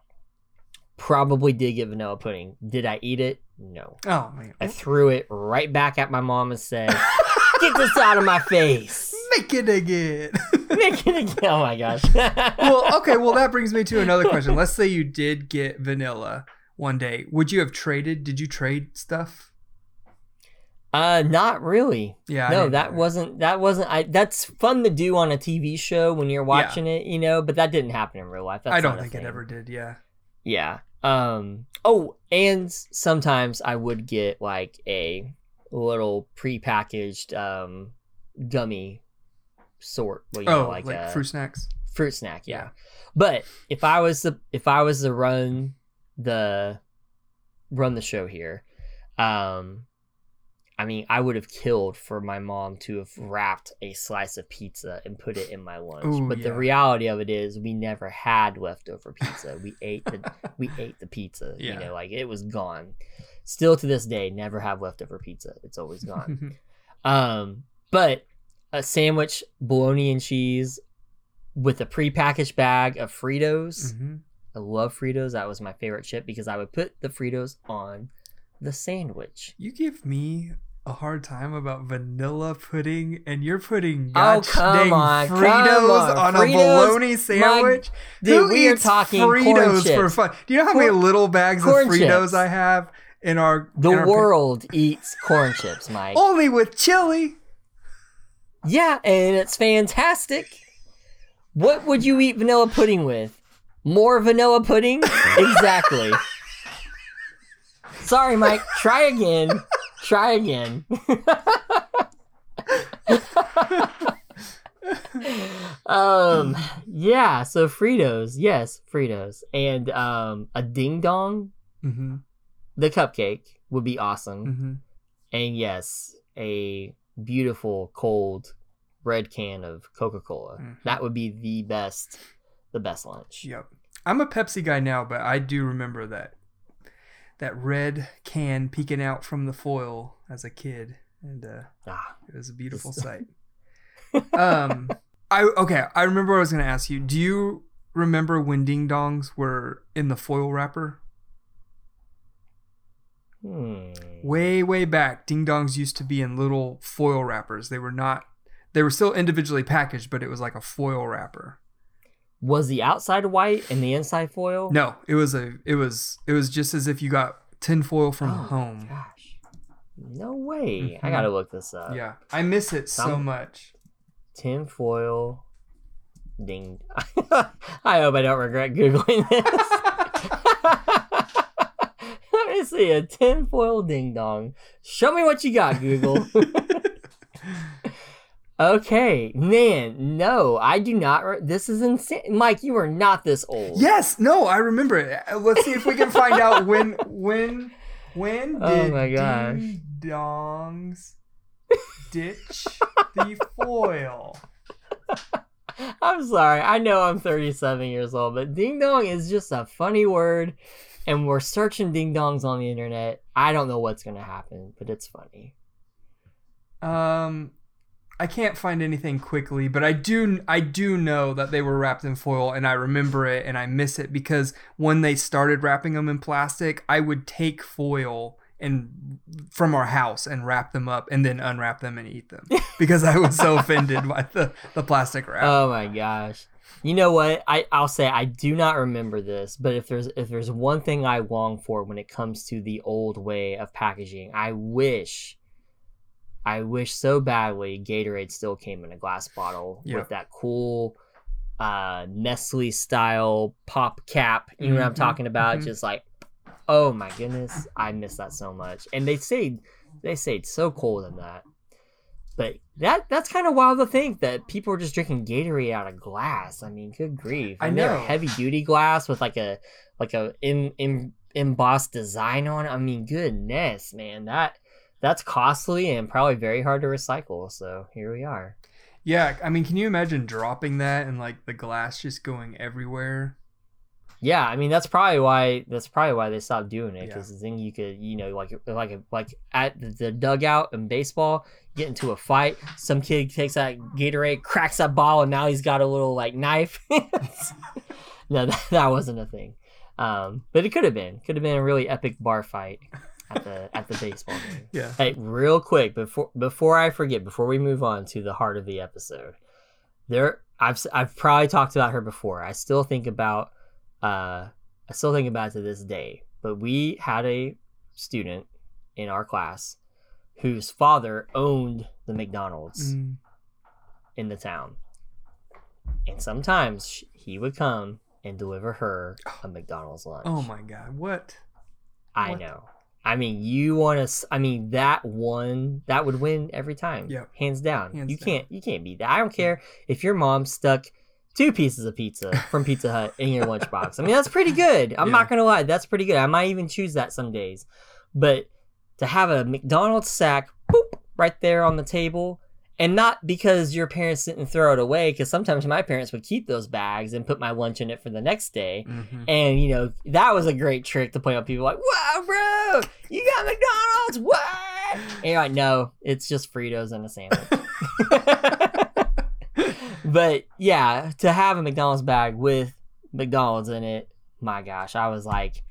Probably did get vanilla pudding. Did I eat it? No. oh man. I threw it right back at my mom and said, "Get this out of my face." Make it again. Make it again. Oh my gosh. well, okay. Well, that brings me to another question. Let's say you did get vanilla one day. Would you have traded? Did you trade stuff? Uh, not really. Yeah. No, that wasn't. That wasn't. I. That's fun to do on a TV show when you're watching it, you know. But that didn't happen in real life. That's I don't think it ever did. Yeah. Yeah. Um. Oh, and sometimes I would get like a little prepackaged um gummy sort. Well, you oh, know, like, like, a fruit snacks. fruit snack. Yeah. Yeah. But if I was the if I was to run the run the show here, um, I mean, I would have killed for my mom to have wrapped a slice of pizza and put it in my lunch. Ooh, but the reality of it is, we never had leftover pizza. We ate the we ate the pizza. Yeah. You know, like it was gone. Still to this day, never have leftover pizza. It's always gone. Um, but a sandwich, bologna and cheese, with a prepackaged bag of Fritos. Mhm. I love Fritos. That was my favorite chip because I would put the Fritos on the sandwich. You give me a hard time about vanilla pudding, and you're putting Oh, come on, come Fritos on. on, a Fritos, bologna sandwich. Dude, Who we are eats talking Fritos for fun? Do you know how many little bags of corn Fritos chips. I have in our The in our- world eats corn chips, Mike. only with chili? Yeah, and it's fantastic. What would you eat vanilla pudding with? More vanilla pudding? exactly. Sorry, Mike. Try again. Try again. um yeah, so Fritos. Yes, Fritos. And um a ding dong, Mm-hmm. the cupcake would be awesome. Mm-hmm. And yes, a beautiful cold red can of Coca-Cola. Mhm. That would be the best the best lunch. Yep. I'm a Pepsi guy now, but I do remember that that red can peeking out from the foil as a kid, and uh, Ah, it was a beautiful sight. um, I okay. I remember what I was going to ask you. Do you remember when ding dongs were in the foil wrapper? hmm. Way way back, ding dongs used to be in little foil wrappers. They were not. They were still individually packaged, but it was like a foil wrapper. Was the outside white and the inside foil? No, it was a. It was. It was just as if you got tin foil from Oh, home. Gosh. No way. I Mhm. gotta look this up. Yeah, I miss it so much. Tin foil. Ding. I hope I don't regret Googling this. Let me see a tin foil ding dong. Show me what you got, Google. Okay, man, no, I do not. Re- this is insane, Mike. You are not this old. Yes, no, I remember it. Uh, Let's see if we can find out when when when Oh did my gosh. Ding Dongs ditch the foil? I'm sorry. I know I'm 37 years old, but ding dong is just a funny word, and we're searching ding dongs on the internet. I don't know what's gonna happen, but it's funny. Um, I can't find anything quickly, but I do I do know that they were wrapped in foil, and I remember it, and I miss it because when they started wrapping them in plastic, I would take foil and from our house and wrap them up, and then unwrap them and eat them because I was so offended by the the plastic wrap. Oh my gosh. You know what? I I'll say I do not remember this, but if there's if there's one thing I long for when it comes to the old way of packaging, I wish I wish so badly Gatorade still came in a glass bottle Yep. with that cool uh Nestle style pop cap. You know what I'm Mhm, talking about? mhm. Just like oh my goodness, I miss that so much. And they say they say it's so cold in that. But that that's kind of wild to think that people are just drinking Gatorade out of glass. I mean, good grief! I And they're know. heavy duty glass with like a like a in, in, embossed design on it. I mean, goodness, man, that that's costly and probably very hard to recycle. So here we are. Yeah, I mean, can you imagine dropping that and like the glass just going everywhere? Yeah, I mean that's probably why that's probably why they stopped doing it Yeah. because then you could you know like like like at the dugout in baseball get into a fight some kid takes that Gatorade cracks that ball and now he's got a little like knife. no, that, that wasn't a thing, um, but it could have been could have been a really epic bar fight at the at the baseball game. Yeah. Hey, real quick before before I forget, before we move on to the heart of the episode, there I've I've probably talked about her before. I still think about uh I still think about it to this day. But we had a student in our class whose father owned the McDonald's Mm, in the town, and sometimes sh- he would come and deliver her a McDonald's lunch. oh my god, what? I What? know. I mean, you want to. I mean, that one that would win every time. Yep. hands down. Hands you down. can't. You can't beat that. I don't care if your mom stuck two pieces of pizza from Pizza Hut in your lunchbox. I mean, that's pretty good. I'm Yeah. not gonna lie. That's pretty good. I might even choose that some days. But to have a McDonald's sack, boop, right there on the table. And not because your parents didn't throw it away, because sometimes my parents would keep those bags and put my lunch in it for the next day. Mhm. And you know that was a great trick to point out people like, "Wow, bro, you got McDonald's? What?" And you're like, "No, it's just Fritos and a sandwich." but yeah, to have a McDonald's bag with McDonald's in it, my gosh, I was like,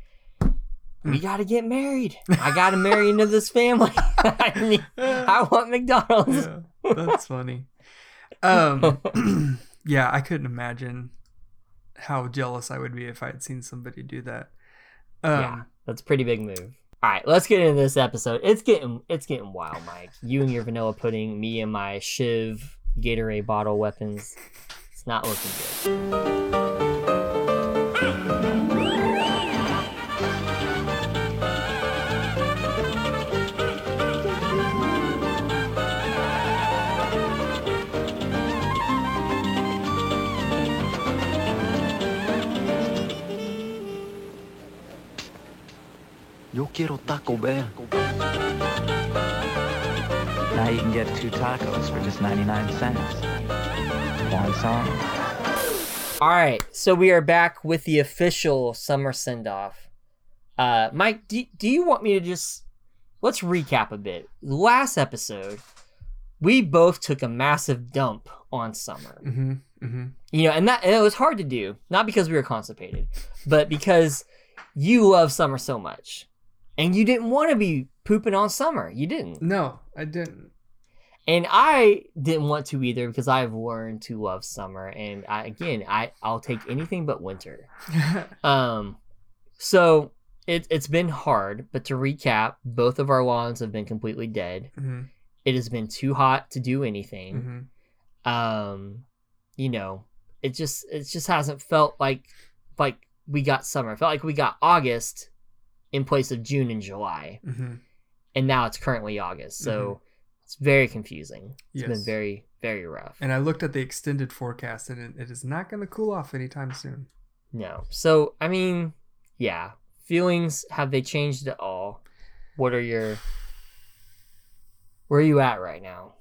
"We got to get married. I got to marry into this family. I, need, I want McDonald's." yeah, that's funny. Um, yeah, I couldn't imagine how jealous I would be if I had seen somebody do that. Um, yeah, that's a pretty big move. All right, let's get into this episode. It's getting it's getting wild, Mike. You and your vanilla pudding, me and my Shiv Gatorade bottle weapons. It's not looking good. Yo quiero Taco Bell. Now you can get two tacos for just 99 cents. One song. All right, so we are back with the official summer send off. Uh, Mike, do, do you want me to just let's recap a bit? Last episode, we both took a massive dump on summer. Mm-hmm. Mm-hmm. You know, and that and it was hard to do, not because we were constipated, but because you love summer so much. And you didn't want to be pooping on summer. You didn't. No, I didn't. And I didn't want to either because I've learned to love summer and I again, I I'll take anything but winter. Um so it it's been hard, but to recap, both of our lawns have been completely dead. mm-hmm. It has been too hot to do anything. Mm-hmm. um you know it just it just hasn't felt like like we got summer it felt like we got august in place of june and july Mm-hmm. and now it's currently august so it's very confusing It's been very very rough. And I looked at the extended forecast, and it, it is not going to cool off anytime soon. No. So, I mean, yeah. Feelings, have they changed at all? What are your. Where are you at right now?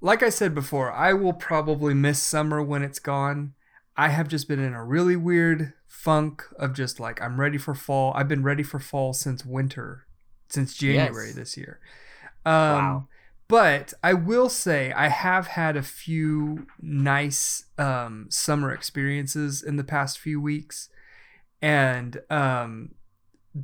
Like I said before, I will probably miss summer when it's gone. I have just been in a really weird funk of just like, I'm ready for fall. I've been ready for fall since winter, since January Yes. this year. Um, Wow. But I will say I have had a few nice um, summer experiences in the past few weeks, and um,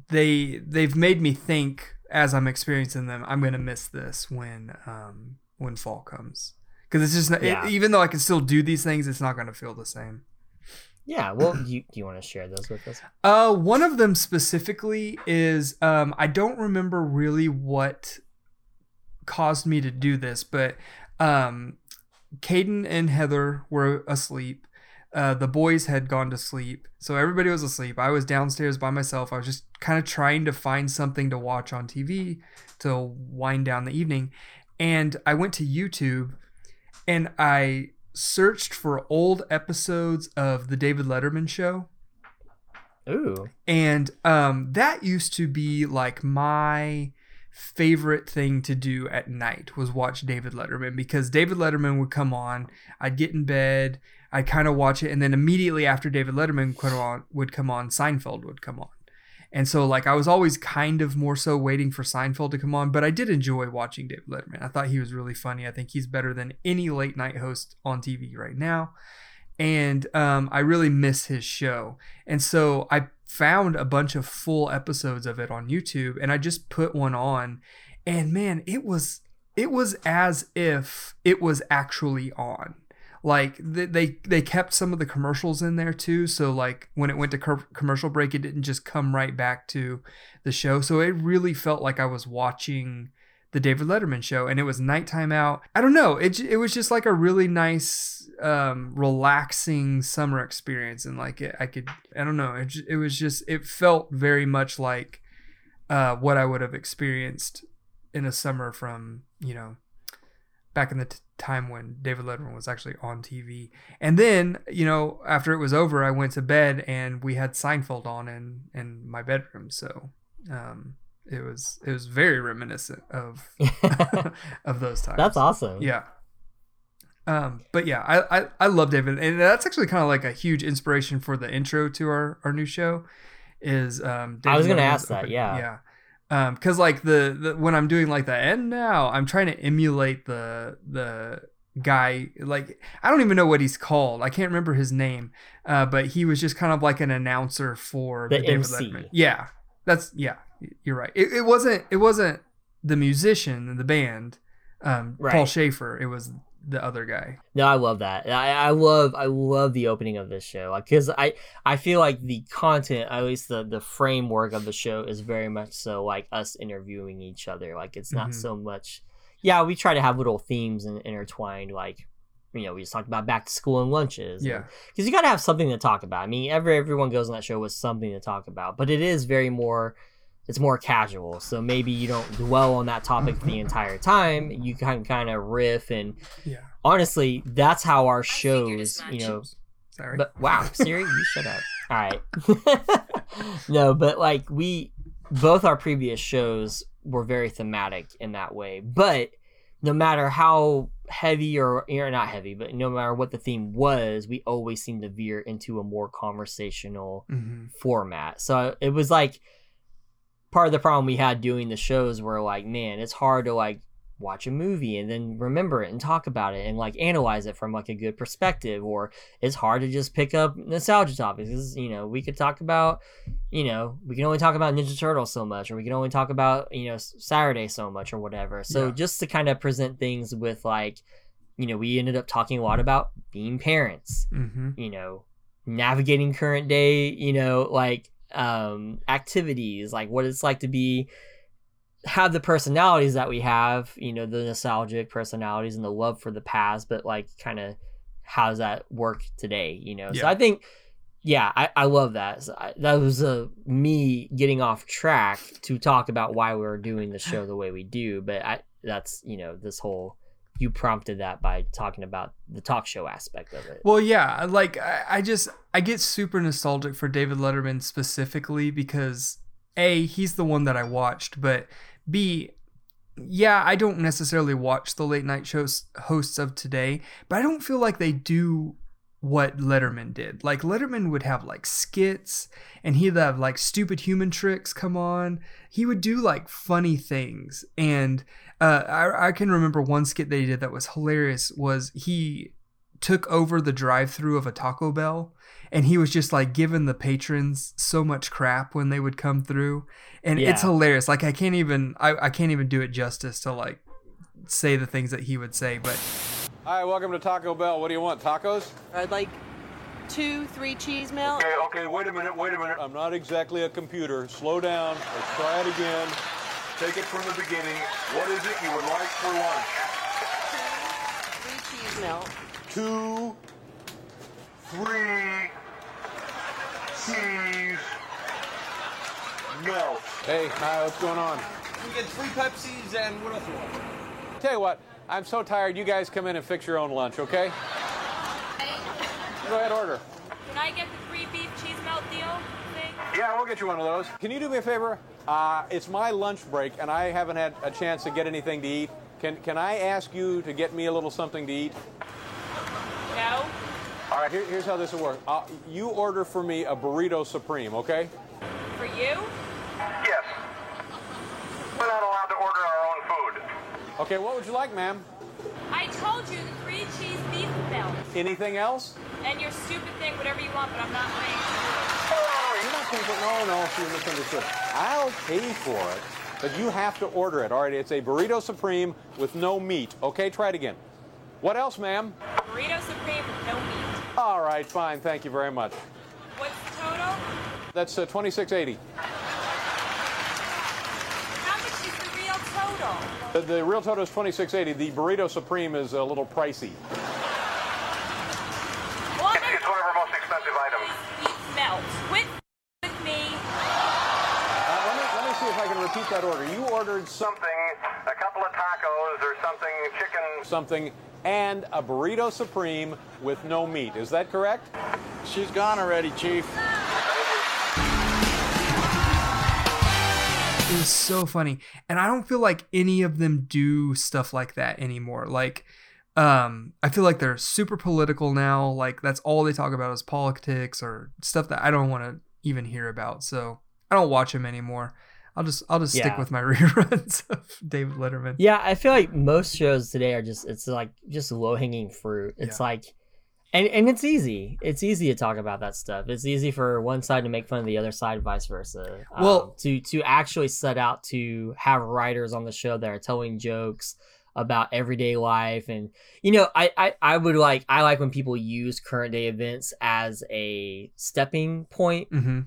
they they've made me think as I'm experiencing them. I'm gonna miss this when um, when fall comes because it's just not, it- even though I can still do these things, it's not gonna feel the same. Yeah, well, do you, you want to share those with us? Uh, one of them specifically is um, I don't remember really what caused me to do this, but um, Caden and Heather were asleep. Uh, the boys had gone to sleep, so everybody was asleep. I was downstairs by myself. I was just kind of trying to find something to watch on TV to wind down the evening, and I went to YouTube and I searched for old episodes of the David Letterman show Ooh. and um, that used to be like my favorite thing to do at night was watch David Letterman because David Letterman would come on, I'd get in bed, I'd kind of watch it, and then immediately after David Letterman would come on, would come on, Seinfeld would come on. And so like I was always kind of more so waiting for Seinfeld to come on, but I did enjoy watching David Letterman. I thought he was really funny. I think he's better than any late night host on TV right now. And um, I really miss his show. And so I found a bunch of full episodes of it on YouTube and I just put one on and man, it was it was as if it was actually on. Like they they, kept some of the commercials in there too, so like when it went to commercial break it didn't just come right back to the show. So it really felt like I was watching the David Letterman show and it was nighttime out. I don't know, it it was just like a really nice um relaxing summer experience and like it, I could I don't know, it, it was just it felt very much like uh what I would have experienced in a summer from, you know, back in the t- time when David Letterman was actually on TV. And then, you know, after it was over, I went to bed and we had Seinfeld on in in my bedroom. So, um it was it was very reminiscent of of those times. That's awesome. Yeah. Um, but yeah, I, I, I love David, and that's actually kind of like a huge inspiration for the intro to our, our new show. Is um, I was gonna Letterman's ask that, yeah. yeah. Um, because like the, the when I'm doing like the end now I'm trying to emulate the the guy like I don't even know what he's called. I can't remember his name. Uh, but he was just kind of like an announcer for The David MC. Yeah, that's yeah. You're right. It, it wasn't it wasn't the musician and the band, um, Paul Right. Shaffer. It was the other guy. No, I love that. I, I love I love the opening of this show. Like cuz I I feel like the content, at least the the framework of the show is very much so like us interviewing each other. Like it's not Mhm. so much Yeah, we try to have little themes and intertwined like you know, we just talked about back to school and lunches. Yeah. Because you got to have something to talk about. I mean, every everyone goes on that show with something to talk about, but it is very more it's more casual. So maybe you don't dwell on that topic the entire time. You can kind of riff and Yeah. honestly, that's how our shows, you know. Sorry. But wow, Siri, you shut up. All right. no, but like we, both our previous shows were very thematic in that way. But no matter how heavy or or not heavy, but no matter what the theme was, we always seemed to veer into a more conversational hmm format. So it was like part of the problem we had doing the shows were like, man, it's hard to like watch a movie and then remember it and talk about it and like analyze it from like a good perspective or it's hard to just pick up nostalgia topics. You know we could talk about you know we can only talk about ninja turtles so much or we can only talk about you know saturday so much or whatever. So Yeah. just to kind of present things with like you know we ended up talking a lot about being parents hmm you know navigating current day you know like um activities like what it's like to be have the personalities that we have you know the nostalgic personalities and the love for the past but like kind of how does that work today you know? So i think yeah i, I love that. So I, that was uh, me getting off track to talk about why we are doing the show the way we do but i that's you know this whole you prompted that by talking about the talk show aspect of it. Well, yeah, like I, I just I get super nostalgic for David Letterman specifically because a he's the one that I watched, but b yeah, I don't necessarily watch the late night shows hosts of today, but I don't feel like they do what Letterman did. Like Letterman would have like skits and he'd have like stupid human tricks come on. He would do like funny things. And uh, I, I can remember one skit that he did that was hilarious was he took over the drive through of a Taco Bell and he was just like giving the patrons so much crap when they would come through. And it's hilarious. Like I can't even I, I can't even do it justice to like say the things that he would say, but Hi, welcome to Taco Bell. What do you want? Tacos? I'd like two, three cheese melt. Okay, okay, wait a minute, wait a minute. I'm not exactly a computer. Slow down. Let's try it again. Take it from the beginning. What is it you would like for lunch? Three cheese melt. Two. Three cheese melt. Hey, hi, what's going on? We get three Pepsis and what else you want? Tell you what, I'm so tired. You guys come in and fix your own lunch, okay? Go ahead, order. Can I get the three beef cheese melt deal thing? Yeah, we'll get you one of those. Can you do me a favor? Uh, it's my lunch break, and I haven't had a chance to get anything to eat. Can Can I ask you to get me a little something to eat? No. All right, here, here's how this will work. Uh, you order for me a burrito supreme, okay? For you? Yes. We're not allowed to order our own food. Okay, what would you like, ma'am? I told you the three cheese beef melt. Anything else? And your stupid thing, whatever you want, but I'm not paying. You're not paying for No, no, you misunderstood. I'll pay for it, but you have to order it. All right, it's a burrito supreme with no meat. Okay, try it again. What else, ma'am? Burrito supreme with no meat. All right, fine. Thank you very much. What's the total? That's uh, 2680. How much is the real total? The, the real total is 2680. The burrito supreme is a little pricey. Well, I'm It's one of our most expensive items. beef melt. Quit with me. Uh, let, me, let me see if I can repeat that order. You ordered Something, a couple of tacos or something, chicken. something and a burrito supreme with no meat. Is that correct? She's gone already, Chief. It was so funny. And I don't feel like any of them do stuff like that anymore. Like, um, I feel like they're super political now. Like that's all they talk about is politics or stuff that I don't want to even hear about. So I don't watch them anymore. I'll just I'll just stick with my reruns of David Letterman. Yeah, I feel like most shows today are just it's like just low hanging fruit. It's Yeah. like and and it's easy. It's easy to talk about that stuff. It's easy for one side to make fun of the other side, vice versa. Um, Well- to to actually set out to have writers on the show that are telling jokes about everyday life and you know I, I i would like i like when people use current day events as a stepping point Mm-hmm.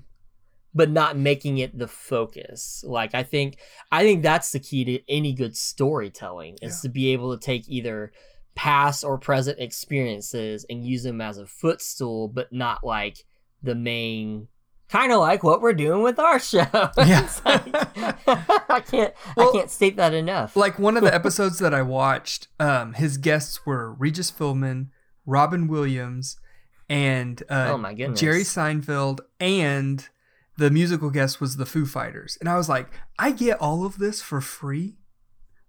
But not making it the focus. Like I think I think that's the key to any good storytelling is to be able to take either past or present experiences and use them as a footstool, but not like the main kind of like what we're doing with our show. Yeah. Like- I can't Well, I can't state that enough. Like one of the episodes that I watched, um, his guests were Regis Philbin, Robin Williams, and uh, Oh my goodness. Jerry Seinfeld, and the musical guest was the Foo Fighters. And I was like, I get all of this for free.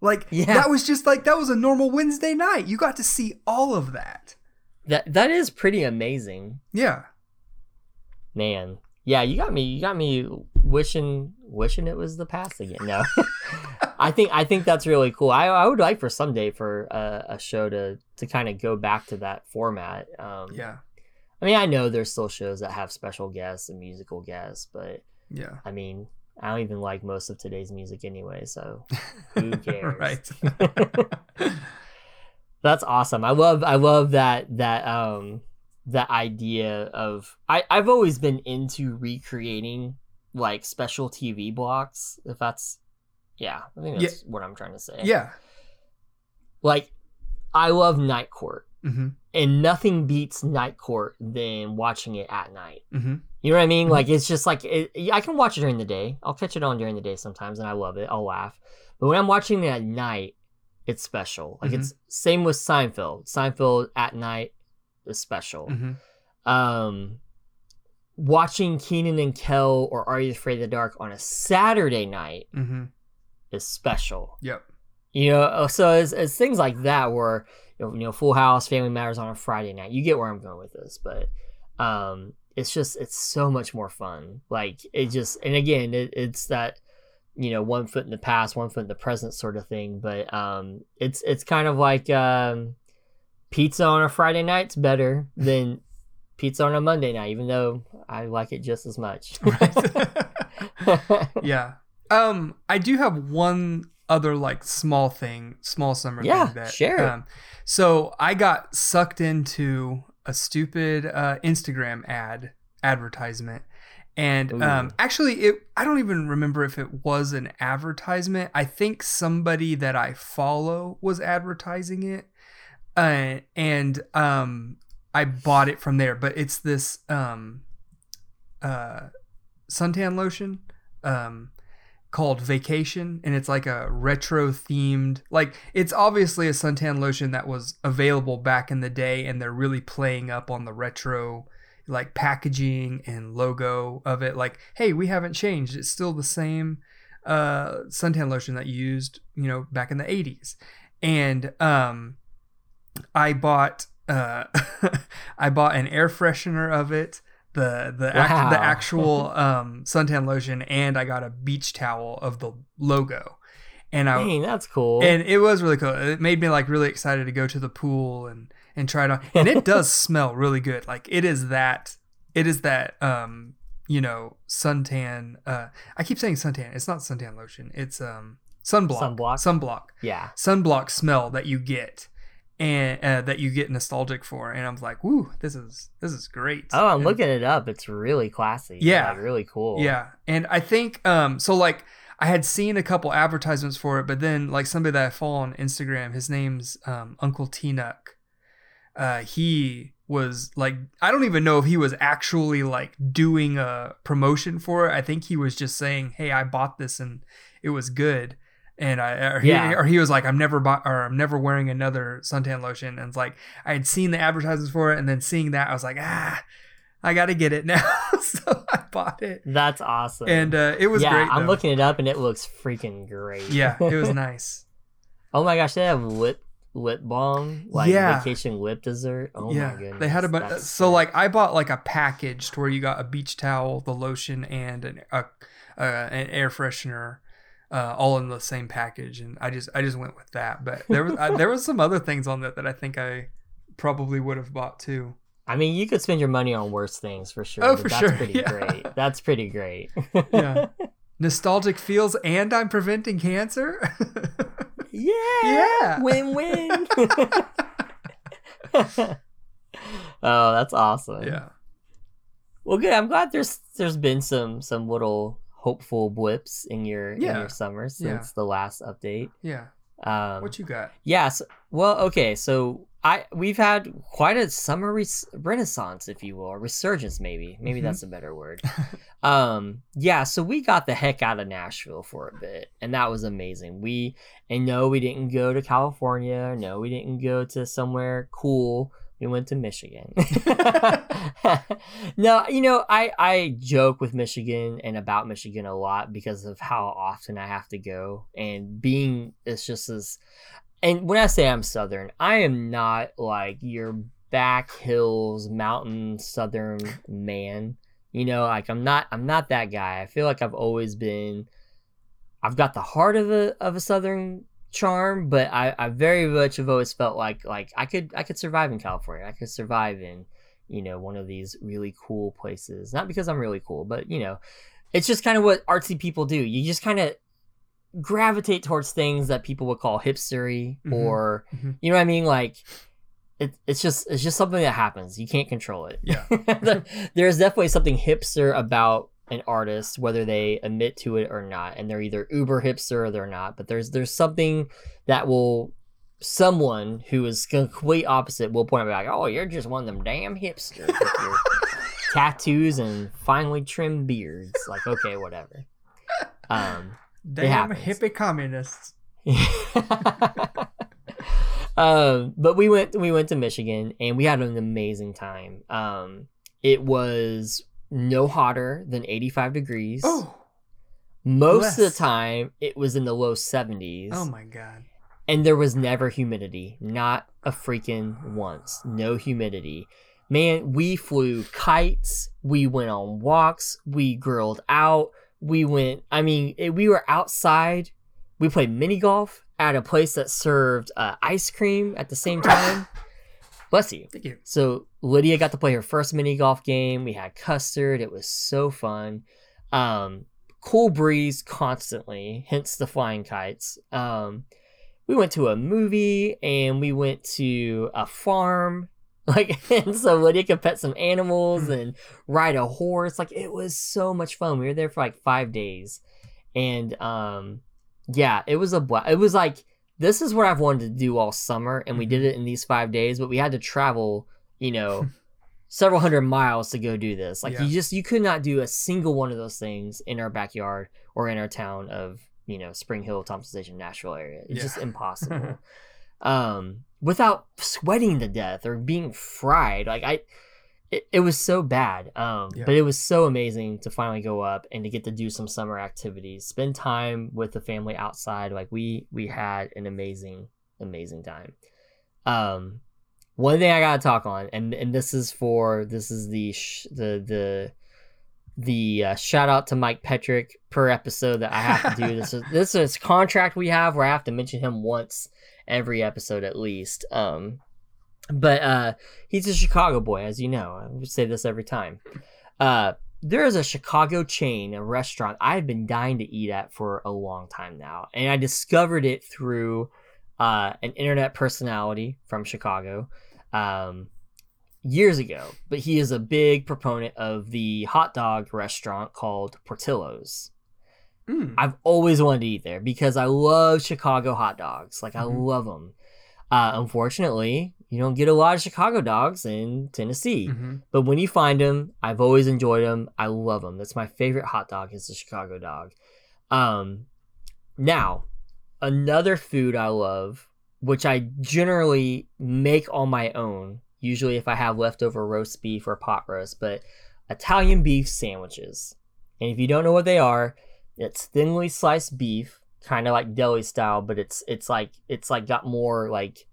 Like Yeah. that was just like that was a normal Wednesday night. You got to see all of that. that that is pretty amazing. Yeah. Man. Yeah, you got me you got me wishing wishing it was the past again. No. I think I think that's really cool. I I would like for someday for a, a show to to kind of go back to that format. Um Yeah. I mean, I know there's still shows that have special guests and musical guests, but Yeah. I mean, I don't even like most of today's music anyway, so who cares? right. That's awesome. I love I love that that um that idea of I I've always been into recreating like special TV blocks if that's yeah, I think Yeah. that's what I'm trying to say. yeah. Like I love Night Court Mm-hmm. And nothing beats Night Court than watching it at night. Mm-hmm. You know what I mean? Like it's just like it, I can watch it during the day. I'll catch it on during the day sometimes, and I love it. I'll laugh. But when I'm watching it at night, it's special. Like Mhm. it's same with Seinfeld. Seinfeld at night is special. Mhm. Um, watching Kenan and Kel or Are You Afraid of the Dark on a Saturday night Mhm. is special. Yep. You know, uh, so it's, it's things like that where you know, you know, Full House, Family Matters on a Friday night. You get where I'm going with this, but um, it's just it's so much more fun. Like it just, and again, it, it's that you know one foot in the past, one foot in the present sort of thing. But um, it's it's kind of like um, pizza on a Friday night's better than pizza on a Monday night, even though I like it just as much. yeah. Um, I do have one other like small thing, small summer Yeah, thing that share it. Um, so I got sucked into a stupid uh, Instagram ad advertisement. And um, actually, it I don't even remember if it was an advertisement. I think somebody that I follow was advertising it, uh, and um, I bought it from there. But it's this um, uh, suntan lotion um, called Vacation, and it's like a retro themed. Like it's obviously a suntan lotion that was available back in the day, and they're really playing up on the retro like packaging and logo of it. Like, hey, we haven't changed; it's still the same uh, suntan lotion that you used, you know, back in the '80s. And um, I bought uh, I bought an air freshener of it, the the act, the actual um, suntan lotion, and I got a beach towel of the logo. And I Dang, that's cool. and it was really cool. It made me like really excited to go to the pool and and try it on. And it does smell really good. Like it is that it is that um you know suntan. Uh, I keep saying suntan. It's not suntan lotion. It's um sunblock. Sunblock? Sunblock. yeah. Sunblock smell that you get. And uh, that you get nostalgic for, and I'm like, "Woo, this is this is great." Oh, I'm And- looking it up. It's really classy. Yeah. Like, really cool. yeah, and I think um so like I had seen a couple advertisements for it, but then like somebody that I follow on Instagram, his name's um, Uncle T Nuck. Uh, he was like I don't even know if he was actually like doing a promotion for it. I think he was just saying, "Hey, I bought this and it was good." And I or he, Yeah. or he was like, "I'm never bought or I'm never wearing another suntan lotion." And it's like I had seen the advertisements for it, and then seeing that, I was like, "Ah, I got to get it now." so I bought it That's awesome. and uh, it was yeah, great. I'm though. looking it up and it looks freaking great. Yeah, it was nice. oh my gosh, they have lip lip balm, like Yeah. vacation lip dessert. Oh yeah, my goodness. they had a bunch. So sick. like, I bought like a package to where you got a beach towel, the lotion, and an a, uh, an air freshener, uh, all in the same package. And I just I just went with that. But there was uh, there was some other things on that that I think I probably would have bought too. I mean, you could spend your money on worse things for sure. Oh, for that's sure, pretty yeah. great. That's pretty great. Yeah. Nostalgic feels, and I'm preventing cancer. yeah. Yeah. Win win. oh, that's awesome. yeah. Well, good. I'm glad there's there's been some some little hopeful blips in your in your summer since Yeah. the last update. Yeah. Um, What you got? Yes. Well, okay. So I we've had quite a summer res- renaissance, if you will, or resurgence, maybe. Maybe Mhm. that's a better word. um, yeah. So we got the heck out of Nashville for a bit, and that was amazing. We and no, we didn't go to California. No, we didn't go to somewhere cool. We went to Michigan. no, you know, I I joke with Michigan and about Michigan a lot because of how often I have to go and being it's just as and when I say I'm southern, I am not like your back hills mountain southern man. You know, like I'm not I'm not that guy. I feel like I've always been I've got the heart of a of a southern charm, but I, I very much have always felt like like I could I could survive in California. I could survive in, you know, one of these really cool places. Not because I'm really cool, but you know, it's just kind of what artsy people do. You just kind of gravitate towards things that people would call hipstery Mhm. or Mhm. you know what I mean? Like it, it's just it's just something that happens. You can't control it. Yeah. There's definitely something hipster about an artist, whether they admit to it or not, and they're either uber hipster or they're not. But there's there's something that will someone who is complete opposite will point out like, oh, you're just one of them damn hipsters with your tattoos and finely trimmed beards. Like, okay, whatever. Um, Damn hippie communists. um, but we went we went to Michigan and we had an amazing time. Um, it was no hotter than 85 degrees. Oh, Most of the time, it was in the low 70s. oh my god. and there was never humidity. Not a freaking once. No humidity. Man, we flew kites. We went on walks. We grilled out. We went, I mean, it, we were outside. We played mini golf at a place that served uh, ice cream at the same time. Bless you. Thank you. So Lydia got to play her first mini golf game. We had custard. It was so fun. Um, cool breeze constantly, hence the flying kites. Um, we went to a movie and we went to a farm. Like, and so Lydia could pet some animals and ride a horse. Like, it was so much fun. We were there for like five days. And, um, yeah, it was a blast. It was like, this is what I've wanted to do all summer. And we did it in these five days, but we had to travel, you know, several hundred miles to go do this. Like, Yeah. you just, you could not do a single one of those things in our backyard or in our town of, you know, Spring Hill, Thompson Station, Nashville area. It's Yeah. just impossible. um, without sweating to death or being fried. Like I, it, it was so bad. Um, Yeah. but it was so amazing to finally go up and to get to do some summer activities, spend time with the family outside. Like we we had an amazing amazing time. Um, one thing I gotta talk on, and and this is for this is the sh- the the the uh, shout out to Mike Petrick per episode that I have to do. this is this is contract we have where I have to mention him once every episode at least. Um, but uh, he's a Chicago boy, as you know. I would say this every time. Uh, there is a Chicago chain, a restaurant I've been dying to eat at for a long time now, and I discovered it through uh, an internet personality from Chicago. Um, years ago, but he is a big proponent of the hot dog restaurant called Portillo's. Mm. I've always wanted to eat there because I love Chicago hot dogs. Like I Mhm. love them. Uh, unfortunately, you don't get a lot of Chicago dogs in Tennessee, Mhm. but when you find them, I've always enjoyed them. I love them. That's my favorite hot dog is the Chicago dog. Um, now, another food I love, which I generally make on my own, usually if I have leftover roast beef or pot roast, but Italian beef sandwiches. And if you don't know what they are, it's thinly sliced beef, kind of like deli style, but it's it's like it's like got more like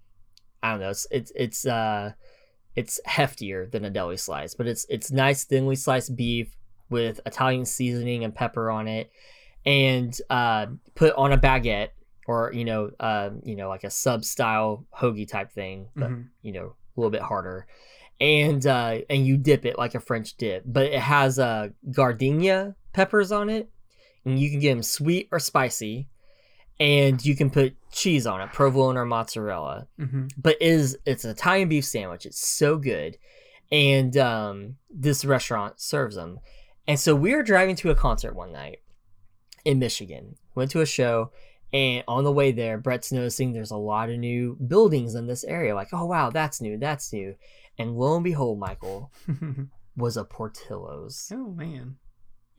I don't know, it's it's it's uh it's heftier than a deli slice, but it's it's nice thinly sliced beef with Italian seasoning and pepper on it, and uh, put on a baguette or you know uh, you know like a sub style hoagie type thing, but Mhm. you know a little bit harder, and uh, and you dip it like a French dip, but it has uh, giardiniera peppers on it, and you can get them sweet or spicy, and you can put cheese on it, provolone or mozzarella Mhm. but it is it's an Italian beef sandwich. It's so good, and um, this restaurant serves them. And so we were driving to a concert one night in Michigan. Went to a show, and on the way there, Brett's noticing there's a lot of new buildings in this area. Like, oh wow, that's new, that's new. And lo and behold, Michael was a Portillo's oh man.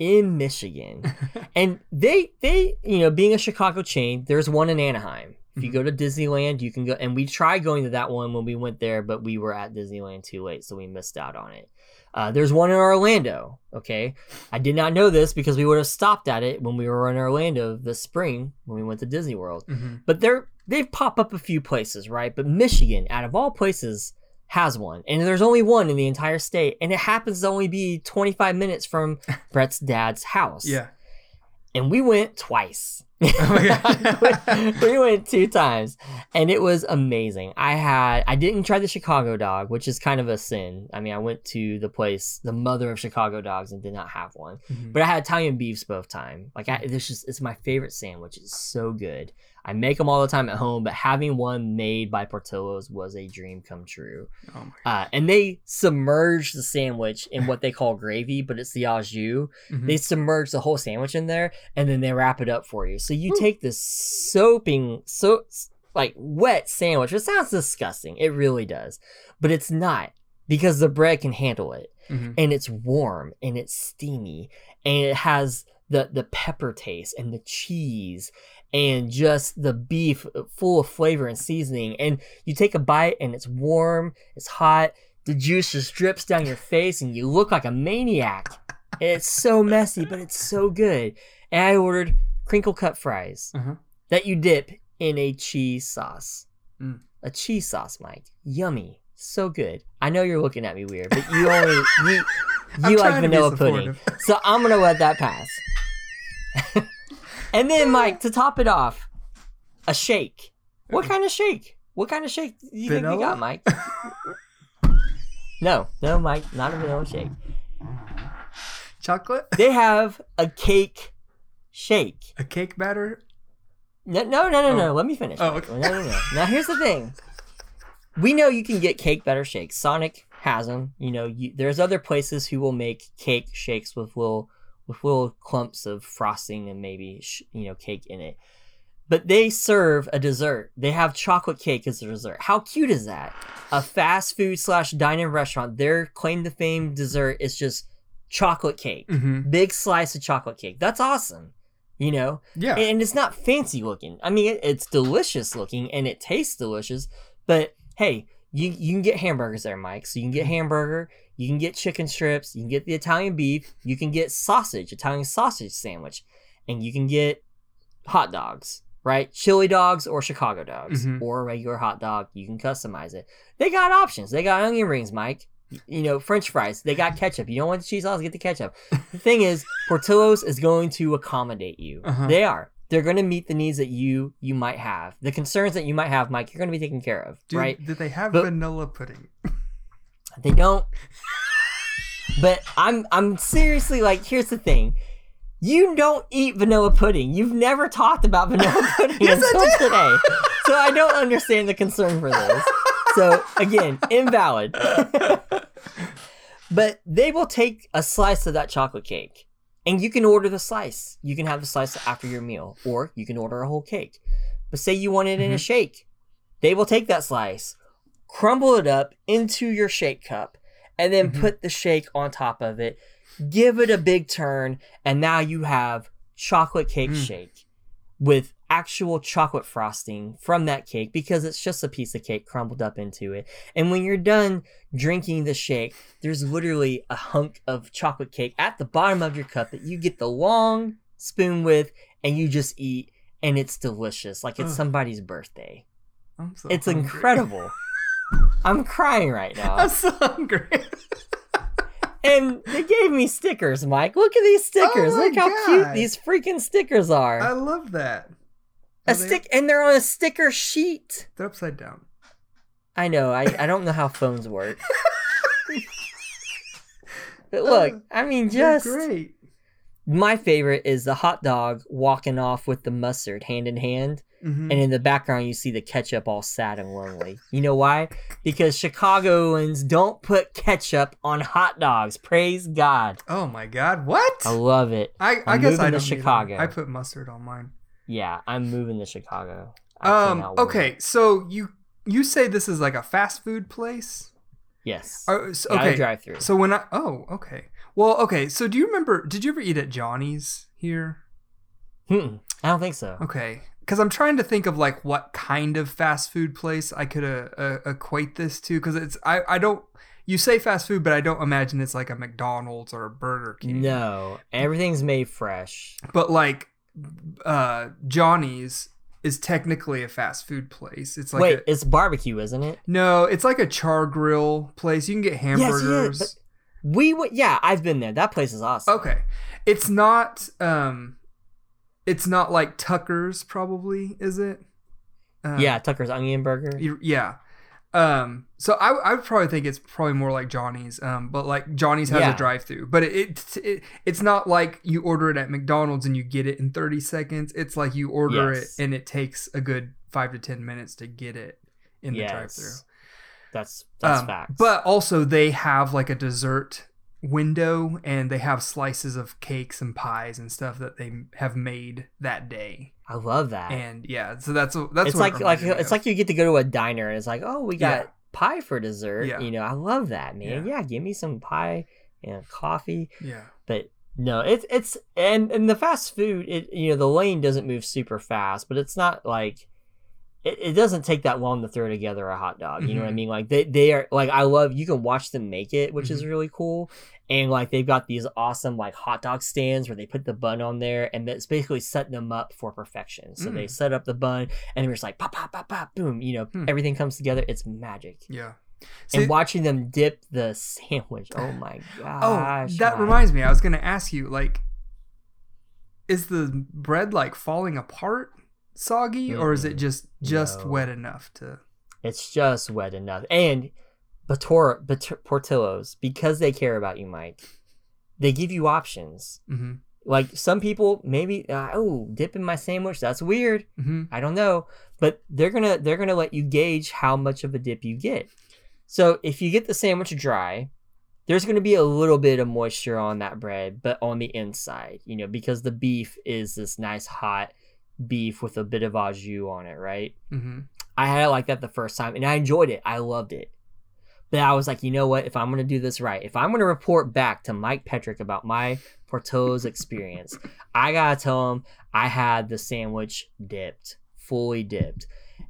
In Michigan. And they they you know being a chicago chain there's one in anaheim. If you Mhm. go to disneyland you can go and we tried going to that one when we went there but we were at disneyland too late so we missed out on it. Uh, there's one in orlando okay? I did not know this because we would have stopped at it when we were in orlando this spring when we went to disney world. Mhm. but they're they've popped up a few places right? But michigan out of all places has one and there's only one in the entire state and it happens to only be 25 minutes from brett's dad's house Yeah. and we went twice. Oh we went two times, and it was amazing. I had I didn't try the Chicago dog, which is kind of a sin. I mean, I went to the place, the mother of Chicago dogs, and did not have one. Mhm. But I had Italian beefs both time. Like I, this just it's my favorite sandwich. It's so good. I make them all the time at home, but having one made by Portillo's was a dream come true. Oh my. Uh, and they submerge the sandwich in what they call gravy, but it's the au jus. Mhm. They submerge the whole sandwich in there, and then they wrap it up for you. So you take this soaping, so like wet sandwich. It sounds disgusting. It really does, but it's not because the bread can handle it. Mhm. and it's warm and it's steamy and it has the the pepper taste and the cheese and just the beef uh, full of flavor and seasoning. And you take a bite and it's warm it's hot the juice just drips down your face and you look like a maniac. And it's so messy but it's so good. And i ordered crinkle cut fries Uh-huh. that you dip in a cheese sauce. Mm. a cheese sauce mike. Yummy. So good. I know you're looking at me weird but you only you you like vanilla pudding so i'm gonna let that pass and then mike to top it off a shake what kind of shake what kind of shake do you think we got mike no no mike not a vanilla shake Chocolate? they have a cake shake A cake batter? no, no, no, no, no. Oh. Let me finish. Oh, okay. No, no, no. Now here's the thing. We know you can get cake better shakes. Sonic has them. You know, you, there's other places who will make cake shakes with little with little clumps of frosting and maybe sh- you know cake in it. But they serve a dessert. They have chocolate cake as a dessert. How cute is that? A fast food slash dining restaurant. Their claim to fame dessert is just chocolate cake. Mm-hmm. Big slice of chocolate cake. That's awesome. You know, Yeah. and it's not fancy looking. I mean, it, it's delicious looking and it tastes delicious. But hey, you you can get hamburgers there, Mike. So you can get hamburger, you can get chicken strips, you can get the Italian beef, you can get sausage, Italian sausage sandwich, and you can get hot dogs, right? Chili dogs or Chicago dogs Mhm. or a regular hot dog. You can customize it. They got options. They got onion rings, Mike. You know, French fries. They got ketchup. You don't want the cheese sauce? Get the ketchup. The thing is, Portillo's is going to accommodate you. Uh-huh. They are. They're going to meet the needs that you you might have, the concerns that you might have, Mike. You're going to be taken care of, Dude, right? Did they have But- vanilla pudding? They don't. But I'm I'm seriously like, here's the thing. You don't eat vanilla pudding. You've never talked about vanilla pudding Yes, until today. So I don't understand the concern for this. So again, invalid. but they will take a slice of that chocolate cake. And you can order the slice. You can have the slice after your meal, or you can order a whole cake. But say you want it in a mm-hmm. shake. They will take that slice, crumble it up into your shake cup, and then mm-hmm. put the shake on top of it. Give it a big turn, and now you have chocolate cake mm. shake with actual chocolate frosting from that cake because it's just a piece of cake crumbled up into it. And when you're done drinking the shake, there's literally a hunk of chocolate cake at the bottom of your cup that you get the long spoon with and you just eat and it's delicious like it's Ugh. somebody's birthday. I'm so It's hungry. incredible. I'm crying right now. I'm so hungry. And they gave me stickers, Mike. Look at these stickers. Oh Look how cute these freaking stickers are. I love that. a Are they- stick and they're on a sticker sheet. They're upside down. I know. I, I don't know how phones work. but look, oh, I mean just great. my favorite is the hot dog walking off with the mustard hand in hand. Mhm. And in the background, you see the ketchup all sad and lonely. You know why? Because Chicagoans don't put ketchup on hot dogs. Praise God. Oh my God! What? I love it. I, I I'm guess I to don't either. Chicago. I put mustard on mine. Yeah, I'm moving to Chicago. I Um. Okay. So you you say this is like a fast food place? Yes. Oh, so- okay. drive through. So when I oh okay. Well okay. So do you remember? Did you ever eat at Johnny's here? Hmm, I don't think so. Okay. Because I'm trying to think of like what kind of fast food place I could uh, uh, equate this to. Because it's I I don't. You say fast food, but I don't imagine it's like a McDonald's or a Burger King. No, everything's made fresh. But like, uh, Johnny's is technically a fast food place. It's like Wait, a, it's barbecue, isn't it? no, it's like a char grill place. You can get hamburgers. yeah, but we would. Yeah, I've been there. That place is awesome. Okay. It's not um it's not like Tucker's probably, is it? Uh, Yeah, Tucker's Onion Burger. Yeah. Um so I I would probably think it's probably more like Johnny's um but like Johnny's has Yeah. a drive-through. But it, it, it it's not like you order it at McDonald's and you get it in 30 seconds. It's like you order Yes. it and it takes a good 5 to 10 minutes to get it in the drive-through. that's that's Um, facts. But also they have like a dessert window and they have slices of cakes and pies and stuff that they have made that day. I love that. And yeah, so that's that's it's like it like it's of. like you get to go to a diner and it's like, oh, we got Yeah. pie for dessert, Yeah. you know, I love that, man. Yeah. Yeah, give me some pie and coffee. Yeah. But no, it's it's and and the fast food, it you know, the lane doesn't move super fast, but it's not like it, it doesn't take that long to throw together a hot dog. You know what I Mhm. mean? Like they they are like I love you can watch them make it, which Mm-hmm. is really cool. And like they've got these awesome like hot dog stands where they put the bun on there and that's basically setting them up for perfection. So they Mm. set up the bun and they're just like pop pop pop pop boom, you know, Hmm. everything comes together. It's magic. Yeah. and watching them dip the sandwich. Oh my God. Oh, gosh. that Mike. reminds me. I was going to ask you, like, is the bread like falling apart, soggy, or is it just just No. wet enough to? It's just wet enough. And Bator, Bat- Portillo's, because they care about you, Mike, they give you options. Mm-hmm. Like some people, maybe, uh, oh, dip in my sandwich. That's weird. Mm-hmm. I don't know, but they're gonna they're gonna let you gauge how much of a dip you get. So if you get the sandwich dry, there's gonna be a little bit of moisture on that bread, but on the inside, you know, because the beef is this nice hot beef with a bit of au jus on it, right? Mm-hmm. I had it like that the first time and I enjoyed it. I loved it. But I was like, you know what? If I'm going to do this right, if I'm going to report back to Mike Petrick about my Porto's experience, I got to tell him I had the sandwich dipped, fully dipped.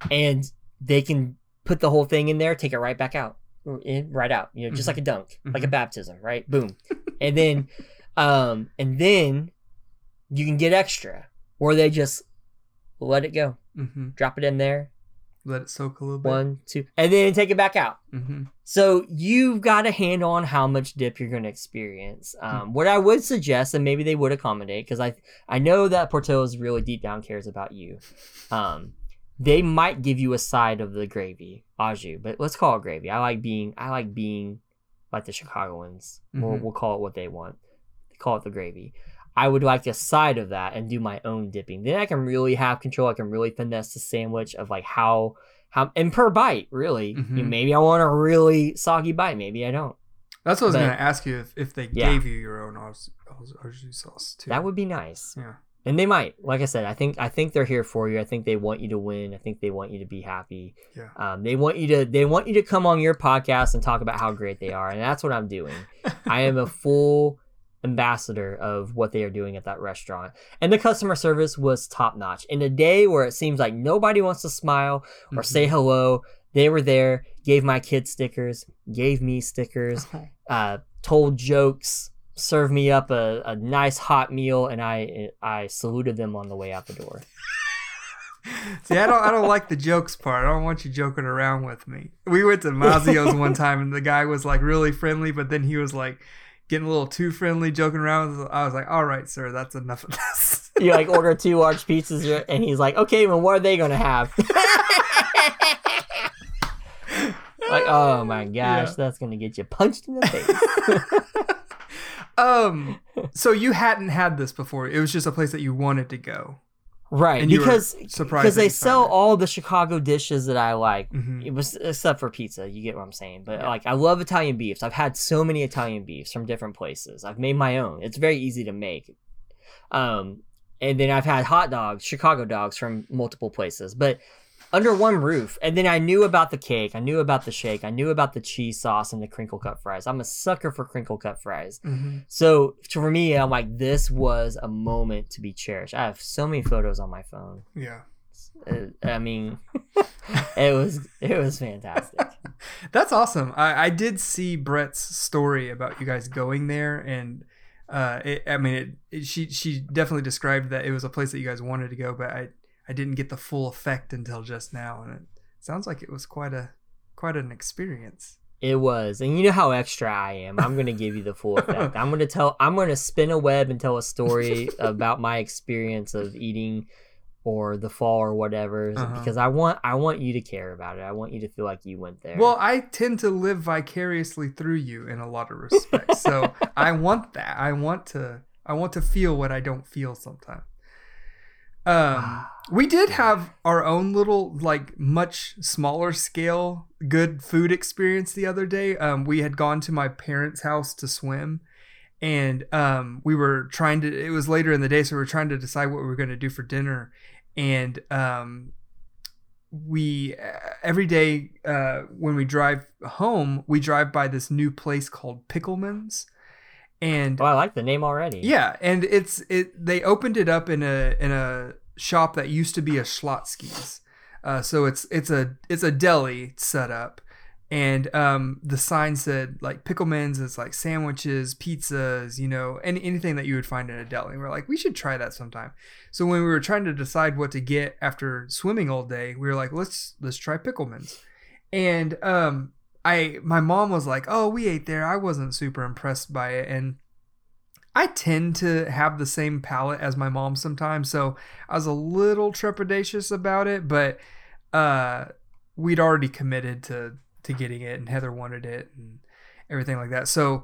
And they can put the whole thing in there, take it right back out, in, right out, you know, just Mhm. like a dunk, like a baptism, right? Boom. and then, um, and then you can get extra or they just let it go, Mm-hmm. drop it in there, Let it soak a little bit. one, two, and then take it back out. Mm-hmm. So you've got a handle on how much dip you're going to experience. Um, what I would suggest, and maybe they would accommodate, because I I know that Portillo's really deep down cares about you. Um, they might give you a side of the gravy, au jus, but let's call it gravy. I like being I like being like the Chicagoans. We'll, Mhm. we'll call it what they want. They call it the gravy. I would like a side of that and do my own dipping. Then I can really have control. I can really finesse the sandwich of like how how and per bite really. You know, maybe I want a really soggy bite. Maybe I don't. That's what I was But- to ask you if, if they Yeah. gave you your own au au- au jus sauce too. That would be nice. Yeah. And they might. Like I said, I think I think they're here for you. I think they want you to win. I think they want you to be happy. Yeah. Um, they want you to they want you to come on your podcast and talk about how great they are, and that's what I'm doing. I am a full ambassador of what they are doing at that restaurant. And the customer service was top notch. In a day where it seems like nobody wants to smile or say Mm-hmm. hello, they were there, gave my kids stickers, gave me stickers, uh, told jokes, served me up a, a nice hot meal, and I I saluted them on the way out the door. See, I don't, I don't like the jokes part. I don't want you joking around with me. We went to Mazzio's one time, and the guy was like really friendly, but then he was like getting a little too friendly, joking around. I was like, "All right, sir, that's enough of this." You like order two large pizzas, and he's like, "Okay, well, what are they gonna have?" like, oh my gosh, Yeah. that's gonna get you punched in the face. um, so you hadn't had this before. It was just a place that you wanted to go. Right, And because because they sell it. all the Chicago dishes that I like. Mhm. It was except for pizza. You get what I'm saying. But like, I love Italian beefs. I've had so many Italian beefs from different places. I've made my own. It's very easy to make. Um, and then I've had hot dogs, Chicago dogs from multiple places, but under one roof. And then I knew about the cake. I knew about the shake. I knew about the cheese sauce and the crinkle cut fries. I'm a sucker for crinkle cut fries. Mhm. So for me, I'm like, this was a moment to be cherished. I have so many photos on my phone. Yeah. Uh, I mean, it was it was fantastic. That's awesome. I, I did see Brett's story about you guys going there, and uh, it, I mean, it, it, she she definitely described that it was a place that you guys wanted to go, but I I didn't get the full effect until just now, and it sounds like it was quite a quite an experience. It was, and you know how extra I am. I'm gonna give you the full effect. I'm gonna tell. I'm gonna spin a web and tell a story about my experience of eating, or the fall or whatever, Uh-huh. because I want I want you to care about it. I want you to feel like you went there. Well, I tend to live vicariously through you in a lot of respects, so I want that. I want to I want to feel what I don't feel sometimes. Um, we did have our own little, like, much smaller scale good food experience the other day. Um, we had gone to my parents' house to swim, and um, we were trying to. It was later in the day, so we were trying to decide what we were going to do for dinner, and um, we uh, every day uh, when we drive home, we drive by this new place called Pickleman's, and Well, I like the name already. yeah, and it's it. They opened it up in a in a shop that used to be a Schlotzsky's. Uh, so it's it's a it's a deli setup, and um, the sign said like Pickleman's It's like sandwiches, pizzas, you know, any anything that you would find in a deli. And we're like, we should try that sometime. So when we were trying to decide what to get after swimming all day, we were like, let's let's try Pickleman's, and um, I my mom was like, oh, we ate there. I wasn't super impressed by it, and I tend to have the same palate as my mom sometimes, so I was a little trepidatious about it, but uh, we'd already committed to to getting it, and Heather wanted it, and everything like that. So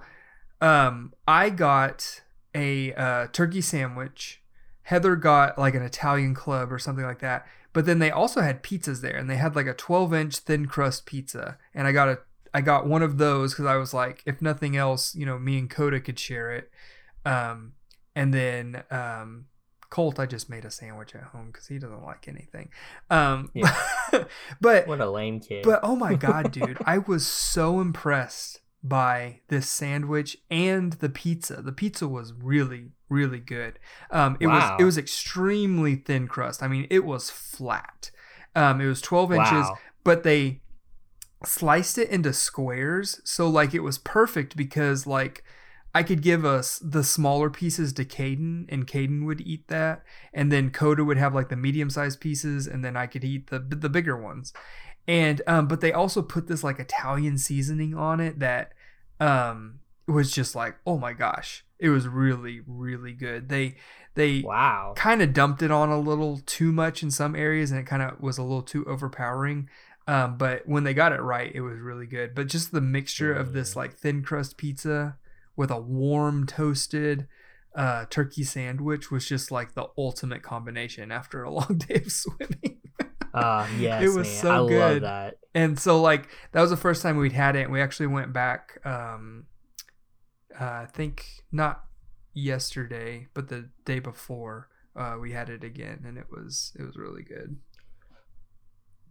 um, I got a uh, turkey sandwich. Heather got like an Italian club or something like that. But then they also had pizzas there, and they had like a 12 inch thin crust pizza, and I got a I got one of those because I was like, if nothing else, you know, me and Coda could share it. Um, and then um, Colt, I just made a sandwich at home because he doesn't like anything. Um, but What a lame kid. but oh my god, dude, I was so impressed by this sandwich and the pizza. The pizza was really really good. Um, it Wow. was it was extremely thin crust. I mean, it was flat. Um, it was 12 inches, but they sliced it into squares, so like it was perfect because like I could give us the smaller pieces to Caden, and Caden would eat that, and then Coda would have like the medium sized pieces, and then I could eat the the bigger ones. And um, but they also put this like Italian seasoning on it that um was just like oh my gosh, it was really really good. They they wow. kind of dumped it on a little too much in some areas, and it kind of was a little too overpowering. Um, but when they got it right, it was really good. But just the mixture of this like thin crust pizza with a warm toasted uh, turkey sandwich was just like the ultimate combination after a long day of swimming. Uh, yes, it was man. so I love good. that. and so like that was the first time we'd had it, and we actually went back. Um, uh, I think not yesterday, but the day before. Uh, we had it again, and it was it was really good.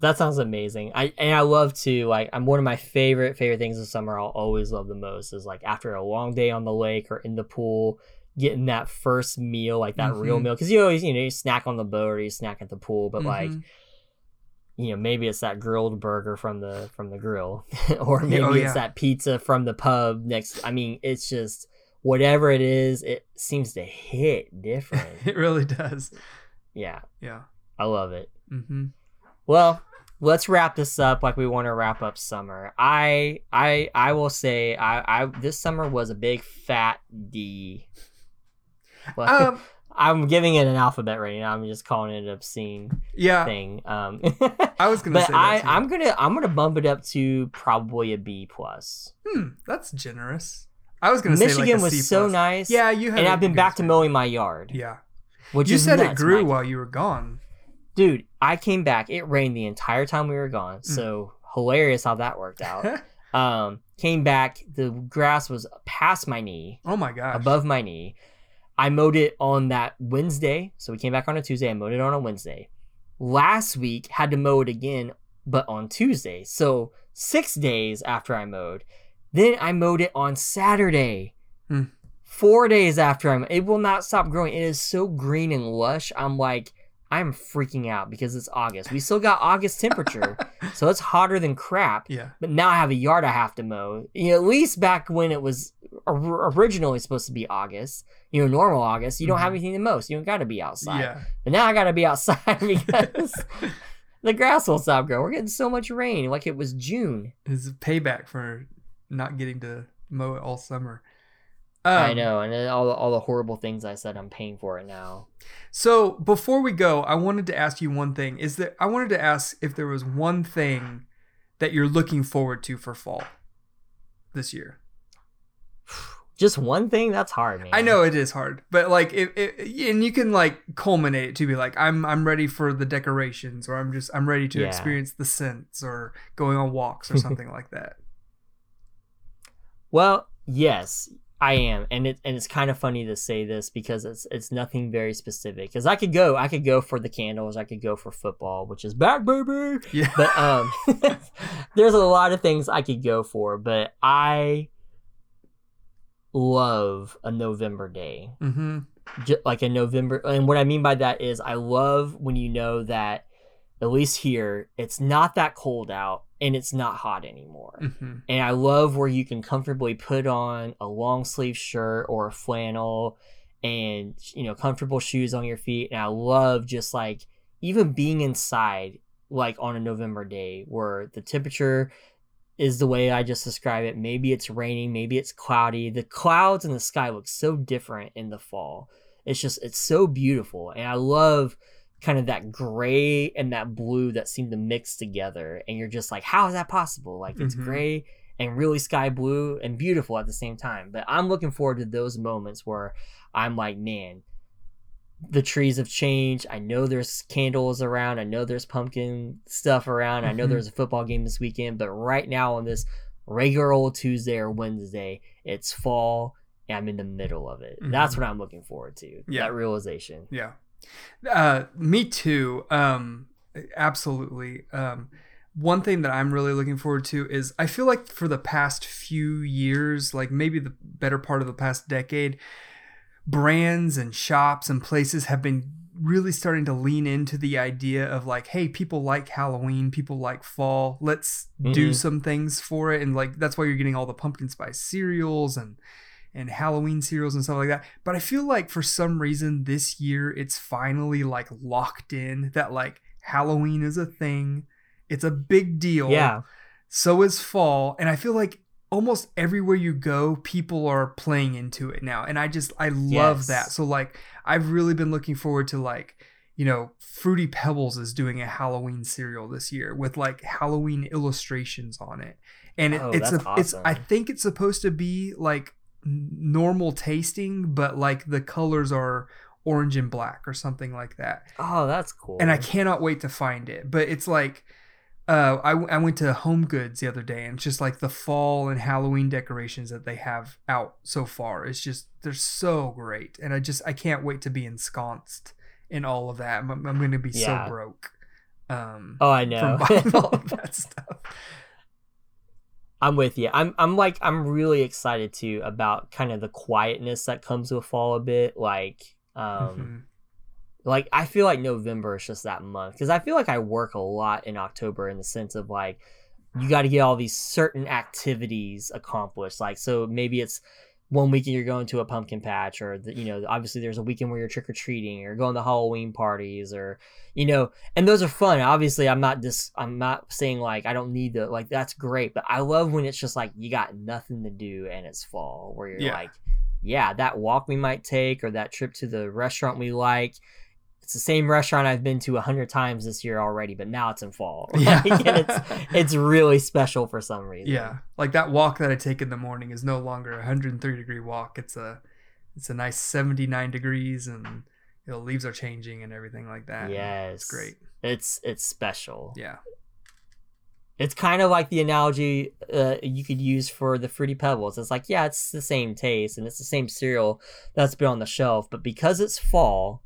That sounds amazing. I and I love to like. I'm one of my favorite favorite things of summer. I'll always love the most is like after a long day on the lake or in the pool, getting that first meal, like that real Mhm. meal. Because you always you know you snack on the boat or you snack at the pool, but like Mhm. you know maybe it's that grilled burger from the from the grill, or maybe oh, it's that pizza from the pub next. I mean, it's just whatever it is, it seems to hit different. it really does. yeah, Yeah. I love it. Mm-hmm. Well, let's wrap this up like we want to wrap up summer. I I I will say I I this summer was a big fat D. Well, Um, I'm giving it an alphabet rating. I'm just calling it an obscene yeah. thing. Um, I was gonna but say i that i'm gonna I'm gonna bump it up to probably a B plus. Hmm, that's generous. I was gonna say Michigan a was so nice. Yeah, you had. and I've been back to mowing my yard. Yeah. which you said it grew Mike. while you were gone. Dude, I came back. It rained the entire time we were gone. Mm. So hilarious how that worked out. um, came back. The grass was past my knee, oh my gosh. above my knee. I mowed it on that Wednesday. So we came back on a Tuesday. I mowed it on a Wednesday. Last week had to mow it again, but on Tuesday. So six days after I mowed. Then I mowed it on Saturday. Hmm. Four days after I'm, it will not stop growing. It is so green and lush. I'm like, I'm freaking out because it's August. We still got August temperature, so it's hotter than crap. Yeah. But now I have a yard I have to mow. You know, at least back when it was originally supposed to be August, you know, normal August, you don't have Mhm. anything to mow, so you don't got to be outside. Yeah. But now I got to be outside because the grass won't stop growing. We're getting so much rain, like it was June. It's payback for not getting to mow it all summer. I Um, know, and all the, all the horrible things I said, I'm paying for it now. So before we go, I wanted to ask you one thing. Is that I wanted to ask if there was one thing that you're looking forward to for fall this year. Just one thing that's hard, man. I know it is hard, but like it, it and you can like culminate it to be like I'm I'm ready for the decorations or I'm just I'm ready to Yeah. experience the scents or going on walks or something like that. Well, yes. I am, and it and it's kind of funny to say this because it's it's nothing very specific. Because I could go, I could go for the candles, I could go for football, which is back, baby. Yeah. But um, there's a lot of things I could go for, but I love a November day, mm-hmm. J- like a November. And what I mean by that is, I love when you know that at least here, it's not that cold out and it's not hot anymore. Mm-hmm. And I love where you can comfortably put on a long sleeve shirt or a flannel and, you know, comfortable shoes on your feet. And I love just like even being inside, like on a November day where the temperature is the way I just described it. Maybe it's raining, maybe it's cloudy. The clouds in the sky look so different in the fall. It's just, it's so beautiful. And I love kind of that gray and that blue that seem to mix together and you're just like how is that possible like it's Mhm. gray and really sky blue and beautiful at the same time but i'm looking forward to those moments where i'm like man the trees have changed i know there's candles around i know there's pumpkin stuff around i know Mhm. there's a football game this weekend but right now on this regular old tuesday or wednesday it's fall and i'm in the middle of it that's Mhm. what i'm looking forward to Yeah. that realization Yeah. Uh, me too. Um, absolutely. Um, one thing that I'm really looking forward to is I feel like for the past few years, like maybe the better part of the past decade, brands and shops and places have been really starting to lean into the idea of like, hey, people like Halloween, people like fall. Let's do Mhm. some things for it. And like that's why you're getting all the pumpkin spice cereals and and Halloween cereals and stuff like that. But I feel like for some reason this year it's finally like locked in that like Halloween is a thing. It's a big deal. yeah So is fall. And I feel like almost everywhere you go, people are playing into it now. And I just I love Yes. that. So like I've really been looking forward to like you know, Fruity Pebbles is doing a Halloween cereal this year with like Halloween illustrations on it. And it, Oh, it's a, it's I think it's supposed to be like normal tasting, but like the colors are orange and black or something like that. Oh, that's cool. And I cannot wait to find it. But it's like uh, I, I went to Home Goods the other day, and it's just like the fall and Halloween decorations that they have out so far. It's just they're so great, and I just I can't wait to be ensconced in all of that. I'm, I'm going to be Yeah. so broke. Um, Oh, I know. from buying all of that stuff. I'm with you. I'm I'm like I'm really excited too about kind of the quietness that comes with fall a bit. Like um Mhm. like I feel like November is just that month because I feel like I work a lot in October in the sense of like you got to get all these certain activities accomplished. Like so maybe it's one weekend you're going to a pumpkin patch or the, you know obviously there's a weekend where you're trick or treating or going to Halloween parties or you know and those are fun. Obviously I'm not just I'm not saying like I don't need to like that's great, but I love when it's just like you got nothing to do and it's fall where you're Yeah. like yeah, that walk we might take or that trip to the restaurant we like it's the same restaurant I've been to a hundred times this year already, but now it's in fall. Yeah. Like, and it's it's really special for some reason. Yeah, like that walk that I take in the morning is no longer a 103 degree walk. It's a it's a nice 79 degrees, and you know, leaves are changing and everything like that. Yes. it's great. It's it's special. Yeah, It's kind of like the analogy uh, you could use for the fruity pebbles. It's like yeah, it's the same taste and it's the same cereal that's been on the shelf, but because it's fall,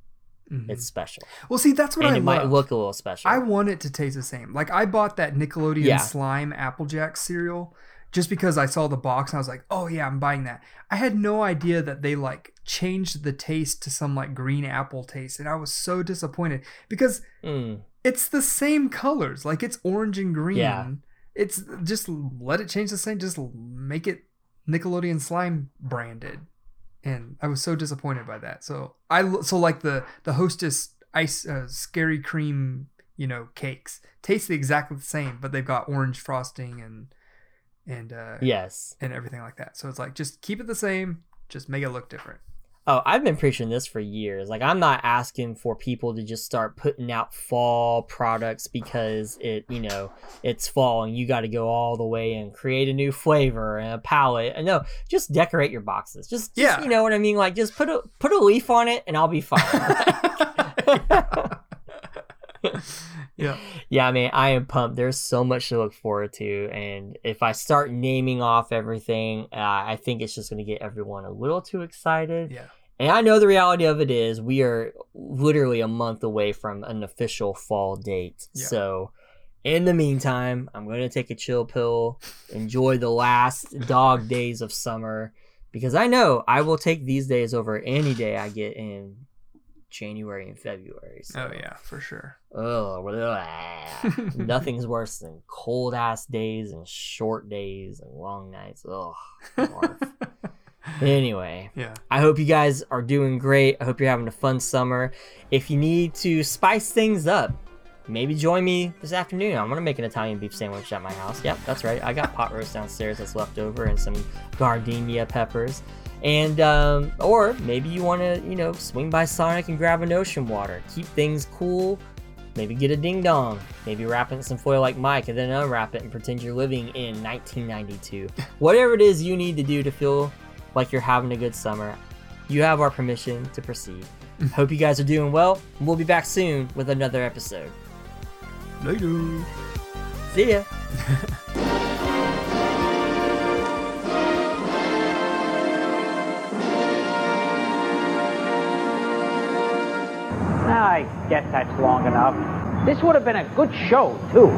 Mhm. it's special, well, see, that's what and I it might look a little special. I want it to taste the same. Like I bought that Nickelodeon Yeah. slime Applejack cereal just because I saw the box and I was like, "Oh yeah, I'm buying that." I had no idea that they like changed the taste to some like green apple taste, and I was so disappointed because Mm, it's the same colors. Like it's orange and green. Yeah. It's just let it change the same. Just make it Nickelodeon slime branded. And I was so disappointed by that. So I so like the the hostess ice uh, scary cream you know cakes taste exactly the same, but they've got orange frosting and and uh, yes. and everything like that. So it's like just keep it the same, just make it look different. Oh, I've been preaching this for years. Like I'm not asking for people to just start putting out fall products because it, you know, it's fall and you got to go all the way and create a new flavor and a palette. And no, just decorate your boxes. Just, just Yeah. you know what I mean? Like just put a put a leaf on it and I'll be fine. Yeah. Yeah, I mean, I am pumped. There's so much to look forward to, and if I start naming off everything, uh, I think it's just going to get everyone a little too excited. Yeah. And I know the reality of it is we are literally a month away from an official fall date. Yeah. So, in the meantime, I'm going to take a chill pill, enjoy the last dog days of summer, because I know I will take these days over any day I get in January and February. So. Oh yeah, for sure. Oh, nothing's worse than cold ass days and short days and long nights. Ugh. anyway, Yeah. I hope you guys are doing great. I hope you're having a fun summer. If you need to spice things up, maybe join me this afternoon. I'm gonna make an Italian beef sandwich at my house. Yep, that's right. I got pot roast downstairs that's left over and some giardiniera peppers. And um, or maybe you want to, you know, swing by Sonic and grab an ocean water. Keep things cool. Maybe get a ding dong. Maybe wrap it in some foil like Mike and then unwrap it and pretend you're living in 1992. Whatever it is you need to do to feel like you're having a good summer, you have our permission to proceed. Hope you guys are doing well. and We'll be back soon with another episode. Later. See ya. I guess that's long enough. This would have been a good show, too.